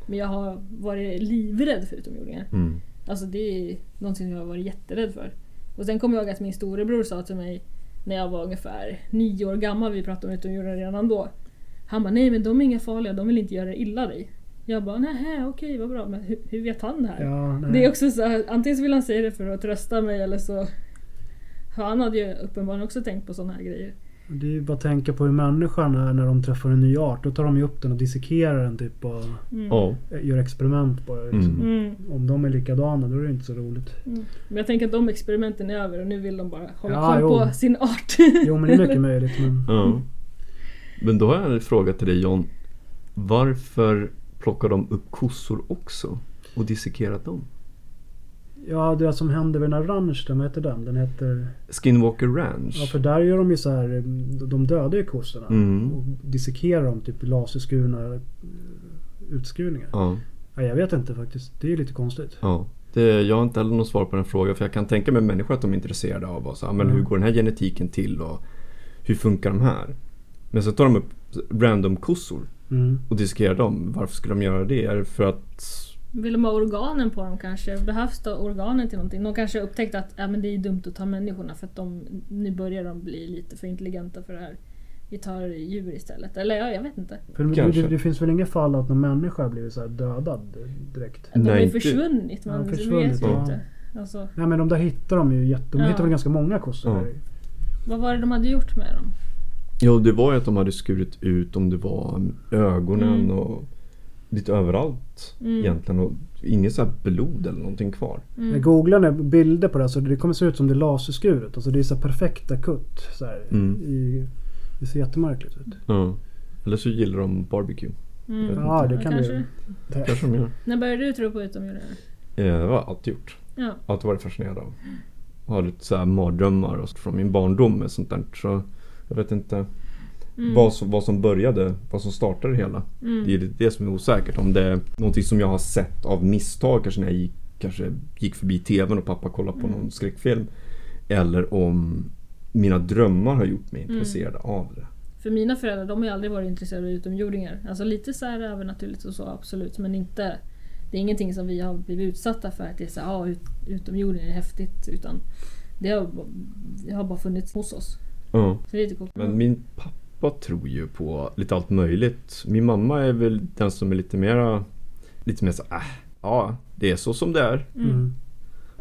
Speaker 2: Men jag har varit livrädd för utomjordingar.
Speaker 1: Mm.
Speaker 2: Alltså det är någonting som jag har varit jätterädd för. Och sen kommer jag ihåg att min storebror sa till mig när jag var ungefär nio år gammal, vi pratade om utomjordingar redan då. Han bara nej men de är inga farliga, de vill inte göra illa dig. Jag bara nej okej vad bra, men hur, hur vet han det här?
Speaker 3: Ja.
Speaker 2: Det är också så här, antingen så vill han säga det för att trösta mig eller så... Han hade ju uppenbarligen också tänkt på sådana här grejer.
Speaker 3: Det är ju bara att tänka på hur människan är när de träffar en ny art. Då tar de ju upp den och dissekerar den typ och
Speaker 2: Mm.
Speaker 1: Ja.
Speaker 3: gör experiment på det. Liksom.
Speaker 1: Mm.
Speaker 2: Mm.
Speaker 3: Om de är likadana då är det inte så roligt.
Speaker 2: Mm. Men jag tänker att de experimenten är över och nu vill de bara hålla
Speaker 3: Ja,
Speaker 2: koll
Speaker 3: jo.
Speaker 2: på sin art.
Speaker 3: Jo men det är mycket möjligt men...
Speaker 1: Ja. Men då har jag en fråga till dig John. Varför plockar de upp kossor också? Och dissekerat dem?
Speaker 3: Ja det som hände vid den här ranchen, vad heter den? Den heter...
Speaker 1: Skinwalker Ranch?
Speaker 3: Ja för där gör de ju så här, de dödar ju kossorna.
Speaker 1: Mm.
Speaker 3: Och dissekerar dem typ laserskurna eh, utskurningar.
Speaker 1: Ja,
Speaker 3: Ja, jag vet inte faktiskt. Det är ju lite konstigt.
Speaker 1: ja. Det, jag har inte heller något svar på den frågan för jag kan tänka mig människor att de är intresserade av här, men
Speaker 3: Mm.
Speaker 1: hur går den här genetiken till och hur funkar de här? Men så tar de upp random kossor
Speaker 3: Mm.
Speaker 1: och dissekerar dem. Varför skulle de göra det? Är det för att...
Speaker 2: Vill de ha organen på dem kanske? Behövs då organen till någonting? De kanske har upptäckt att ja, men det är dumt att ta människorna för att de, nu börjar de bli lite för intelligenta för det här. Vi tar djur istället. Eller ja, jag vet inte.
Speaker 3: För det, det, det finns väl inget fall att någon människa har blivit så här dödad direkt?
Speaker 2: De
Speaker 1: Nej,
Speaker 2: har ju
Speaker 1: inte-
Speaker 2: försvunnit.
Speaker 3: Ja,
Speaker 2: Man
Speaker 3: försvunnit,
Speaker 2: vet ju
Speaker 3: ja.
Speaker 2: inte. Alltså,
Speaker 3: Nej men de där hittar de ju jätte... De
Speaker 2: Ja.
Speaker 3: hittar väl ganska många kossor
Speaker 1: Ja.
Speaker 2: vad var det de hade gjort med dem?
Speaker 1: Jo, det var ju att de hade skurit ut om det var ögonen
Speaker 2: Mm.
Speaker 1: och lite överallt
Speaker 2: Mm.
Speaker 1: egentligen. Och inget så här blod eller någonting kvar.
Speaker 2: Mm.
Speaker 3: Jag googlade bilder på det så det kommer se ut som det är laserskuret. Alltså det är så perfekta kutt. Så här,
Speaker 1: Mm.
Speaker 3: i, det ser jättemärkligt ut.
Speaker 1: Ja. Eller så gillar de barbecue.
Speaker 2: Mm.
Speaker 3: Ja det kan
Speaker 2: kanske.
Speaker 3: det.
Speaker 1: Kanske de gör.
Speaker 2: När började du tro på utomjordingar?
Speaker 1: Eh, Det har jag alltid gjort.
Speaker 2: Ja.
Speaker 1: Alltid varit fascinerad av. Har lite så här mardrömmar och från min barndom med sånt där. Så jag vet inte
Speaker 2: Mm.
Speaker 1: vad, som, vad som började, vad som startade det hela.
Speaker 2: Mm.
Speaker 1: Det är det som är osäkert. Om det är någonting som jag har sett av misstag kanske när jag gick, kanske gick förbi tvn och pappa kollade på
Speaker 2: Mm.
Speaker 1: någon skräckfilm. Eller om mina drömmar har gjort mig
Speaker 2: Mm.
Speaker 1: intresserad av det.
Speaker 2: För mina föräldrar de har aldrig varit intresserade av utomjordingar. Alltså lite så här övernaturligt och så absolut men inte Det är ingenting som vi har blivit utsatta för att det är så här, ah, ut, utomjordingar är häftigt utan det har, det har bara funnits hos oss.
Speaker 1: Ja.
Speaker 2: Så det är lite coolt.
Speaker 1: Men min pappa tror ju på lite allt möjligt. Min mamma är väl den som är lite mera Lite mer så äh, ja det är så som det är.
Speaker 2: Mm.
Speaker 3: Mm.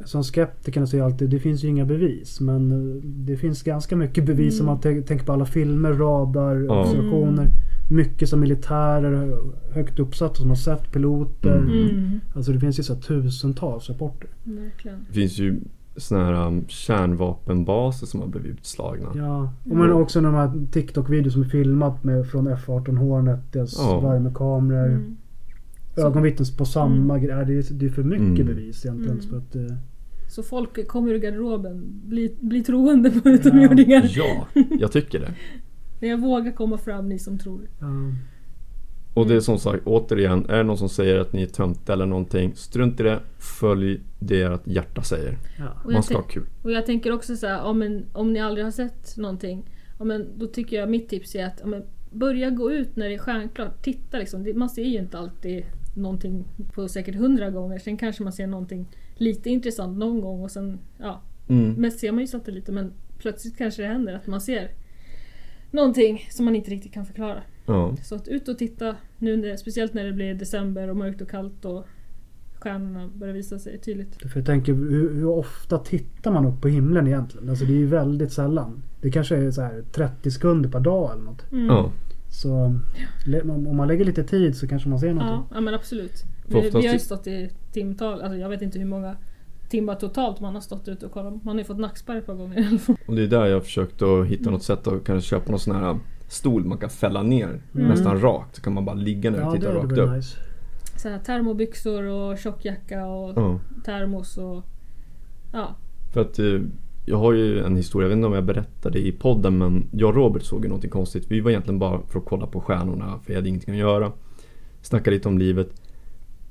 Speaker 3: Som skeptikerna säger alltid, det finns ju inga bevis. Men eh, det finns ganska mycket bevis om
Speaker 2: Mm.
Speaker 3: man tän- tänker på alla filmer, radar,
Speaker 1: Ja.
Speaker 3: observationer. Mycket som militärer högt uppsatta som har sett piloter.
Speaker 1: Mm.
Speaker 2: Mm.
Speaker 3: Alltså det finns ju så här tusentals rapporter.
Speaker 2: Verkligen.
Speaker 1: Det finns ju såna här um, kärnvapenbaser som har blivit utslagna.
Speaker 3: Ja, och
Speaker 2: Mm.
Speaker 3: men också de här TikTok-videos som är filmat med från F18 Hornet, deras
Speaker 1: Ja.
Speaker 3: värmekameror.
Speaker 2: Mm.
Speaker 3: Ögonvittnen på samma
Speaker 2: Mm.
Speaker 3: grejer. Det är, det är för mycket
Speaker 1: Mm.
Speaker 3: bevis egentligen.
Speaker 2: Mm.
Speaker 3: Så att, eh,
Speaker 2: Så folk kommer ur garderoben, blir bli troende på utomjordingar.
Speaker 1: Ja, jag tycker det.
Speaker 2: Men jag vågar komma fram ni som tror.
Speaker 3: ja.
Speaker 1: Och det är som sagt, återigen, är det någon som säger att ni är töntiga eller någonting, strunt i det, följ det ert hjärta säger.
Speaker 3: Ja.
Speaker 2: Och
Speaker 1: Man
Speaker 2: jag
Speaker 1: ska ha kul.
Speaker 2: Och jag tänker också så här, om, en, om ni aldrig har sett någonting, ja, men då tycker jag mitt tips är att ja, men börja gå ut när det är stjärnklart. Titta liksom. Det, man ser ju inte alltid någonting på säkert hundra gånger. Sen kanske man ser någonting lite intressant någon gång och sen, ja,
Speaker 1: Mm.
Speaker 2: mest ser man ju satelliter men plötsligt kanske det händer att man ser någonting som man inte riktigt kan förklara.
Speaker 1: Ja.
Speaker 2: Så att ut och titta nu, när, speciellt när det blir december och mörkt och kallt och stjärnorna börjar visa sig tydligt.
Speaker 3: För jag tänker, hur, hur ofta tittar man upp på himlen egentligen? Alltså det är ju väldigt sällan. Det kanske är så här 30 sekunder per dag eller något.
Speaker 2: Mm.
Speaker 1: ja.
Speaker 3: Så om man lägger lite tid så kanske man ser
Speaker 2: Ja,
Speaker 3: någonting.
Speaker 2: ja men absolut. Vi, vi har ju
Speaker 1: i-
Speaker 2: stått i timtal, alltså jag vet inte hur många timmar totalt man har stått ute och kollat. Man har ju fått nackspärr ett par gånger i alla fall.
Speaker 1: Och det är där jag har försökt att hitta något sätt att kanske köpa någon sån här stol man kan fälla ner nästan rakt. Så kan man bara ligga ner och
Speaker 3: Ja,
Speaker 1: titta rakt upp.
Speaker 3: nice.
Speaker 2: Så här, termobyxor och tjockjacka och
Speaker 1: Ja.
Speaker 2: termos och... Ja.
Speaker 1: För att eh, jag har ju en historia, jag vet inte om jag berättade i podden men jag och Robert såg ju någonting konstigt. Vi var egentligen bara för att kolla på stjärnorna för vi hade ingenting att göra. Snacka lite om livet.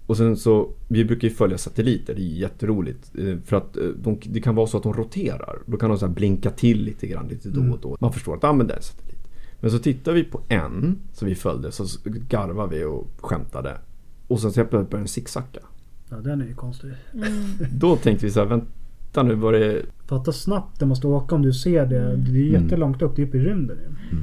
Speaker 1: Och sen så, vi brukar ju följa satelliter, det är jätteroligt. Eh, För att eh, de, det kan vara så att de roterar. Då kan de så här blinka till lite grann lite då och då. Man förstår att ah, men det är en satellit. Men så tittar vi på en som vi följde så garvade vi och skämtade. Och sen så helt plötsligt började den zigzacka.
Speaker 3: Ja, den är ju konstig.
Speaker 2: Mm.
Speaker 1: Då tänkte vi så här, vänta nu var det
Speaker 3: Fatta snabbt det måste åka om du ser det.
Speaker 2: Mm.
Speaker 3: Det är
Speaker 1: Mm.
Speaker 3: jättelångt upp, det är uppe i rymden ju.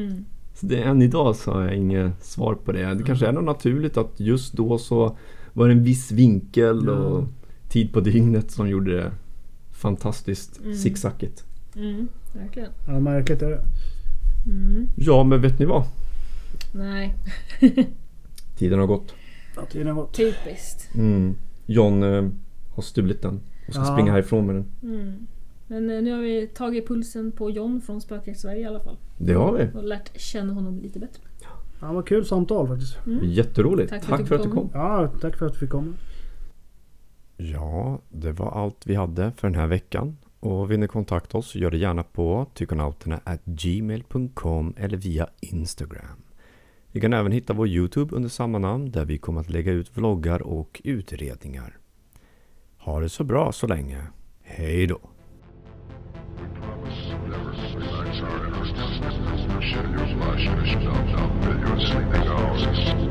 Speaker 2: Mm.
Speaker 1: Så det, än idag så har jag inget svar på det. Det kanske är något naturligt att just då så var det en viss vinkel och tid på dygnet som gjorde det fantastiskt
Speaker 2: Mm.
Speaker 1: zigzackigt.
Speaker 2: Mm. Verkligen.
Speaker 3: Ja, märkligt är det.
Speaker 2: Mm.
Speaker 1: Ja, men vet ni vad?
Speaker 2: Nej.
Speaker 1: Tiden har gått.
Speaker 3: Ja, tiden har gått.
Speaker 2: Typiskt.
Speaker 1: Mm. John eh, har stulit den och ska
Speaker 3: Ja.
Speaker 1: springa härifrån med den.
Speaker 2: Mm. Men eh, nu har vi tagit pulsen på John från Spökjakt Sverige i alla fall.
Speaker 1: Det har vi.
Speaker 2: Och lärt känna honom lite bättre.
Speaker 3: Ja, vad kul samtal faktiskt.
Speaker 2: Mm.
Speaker 1: Jätteroligt.
Speaker 2: Tack
Speaker 1: Tack,
Speaker 2: för att
Speaker 1: för
Speaker 2: du
Speaker 1: att du
Speaker 2: kom.
Speaker 1: kom.
Speaker 3: Ja, tack för att du fick komma.
Speaker 1: Ja, det var allt vi hade för den här veckan. Och vill ni kontakta oss, gör det gärna på tykonauterna@gmail.com eller via Instagram. Ni kan även hitta vår Youtube under samma namn där vi kommer att lägga ut vloggar och utredningar. Ha det så bra så länge. Hej då!
Speaker 4: Share your flash mission out now that sleeping hours.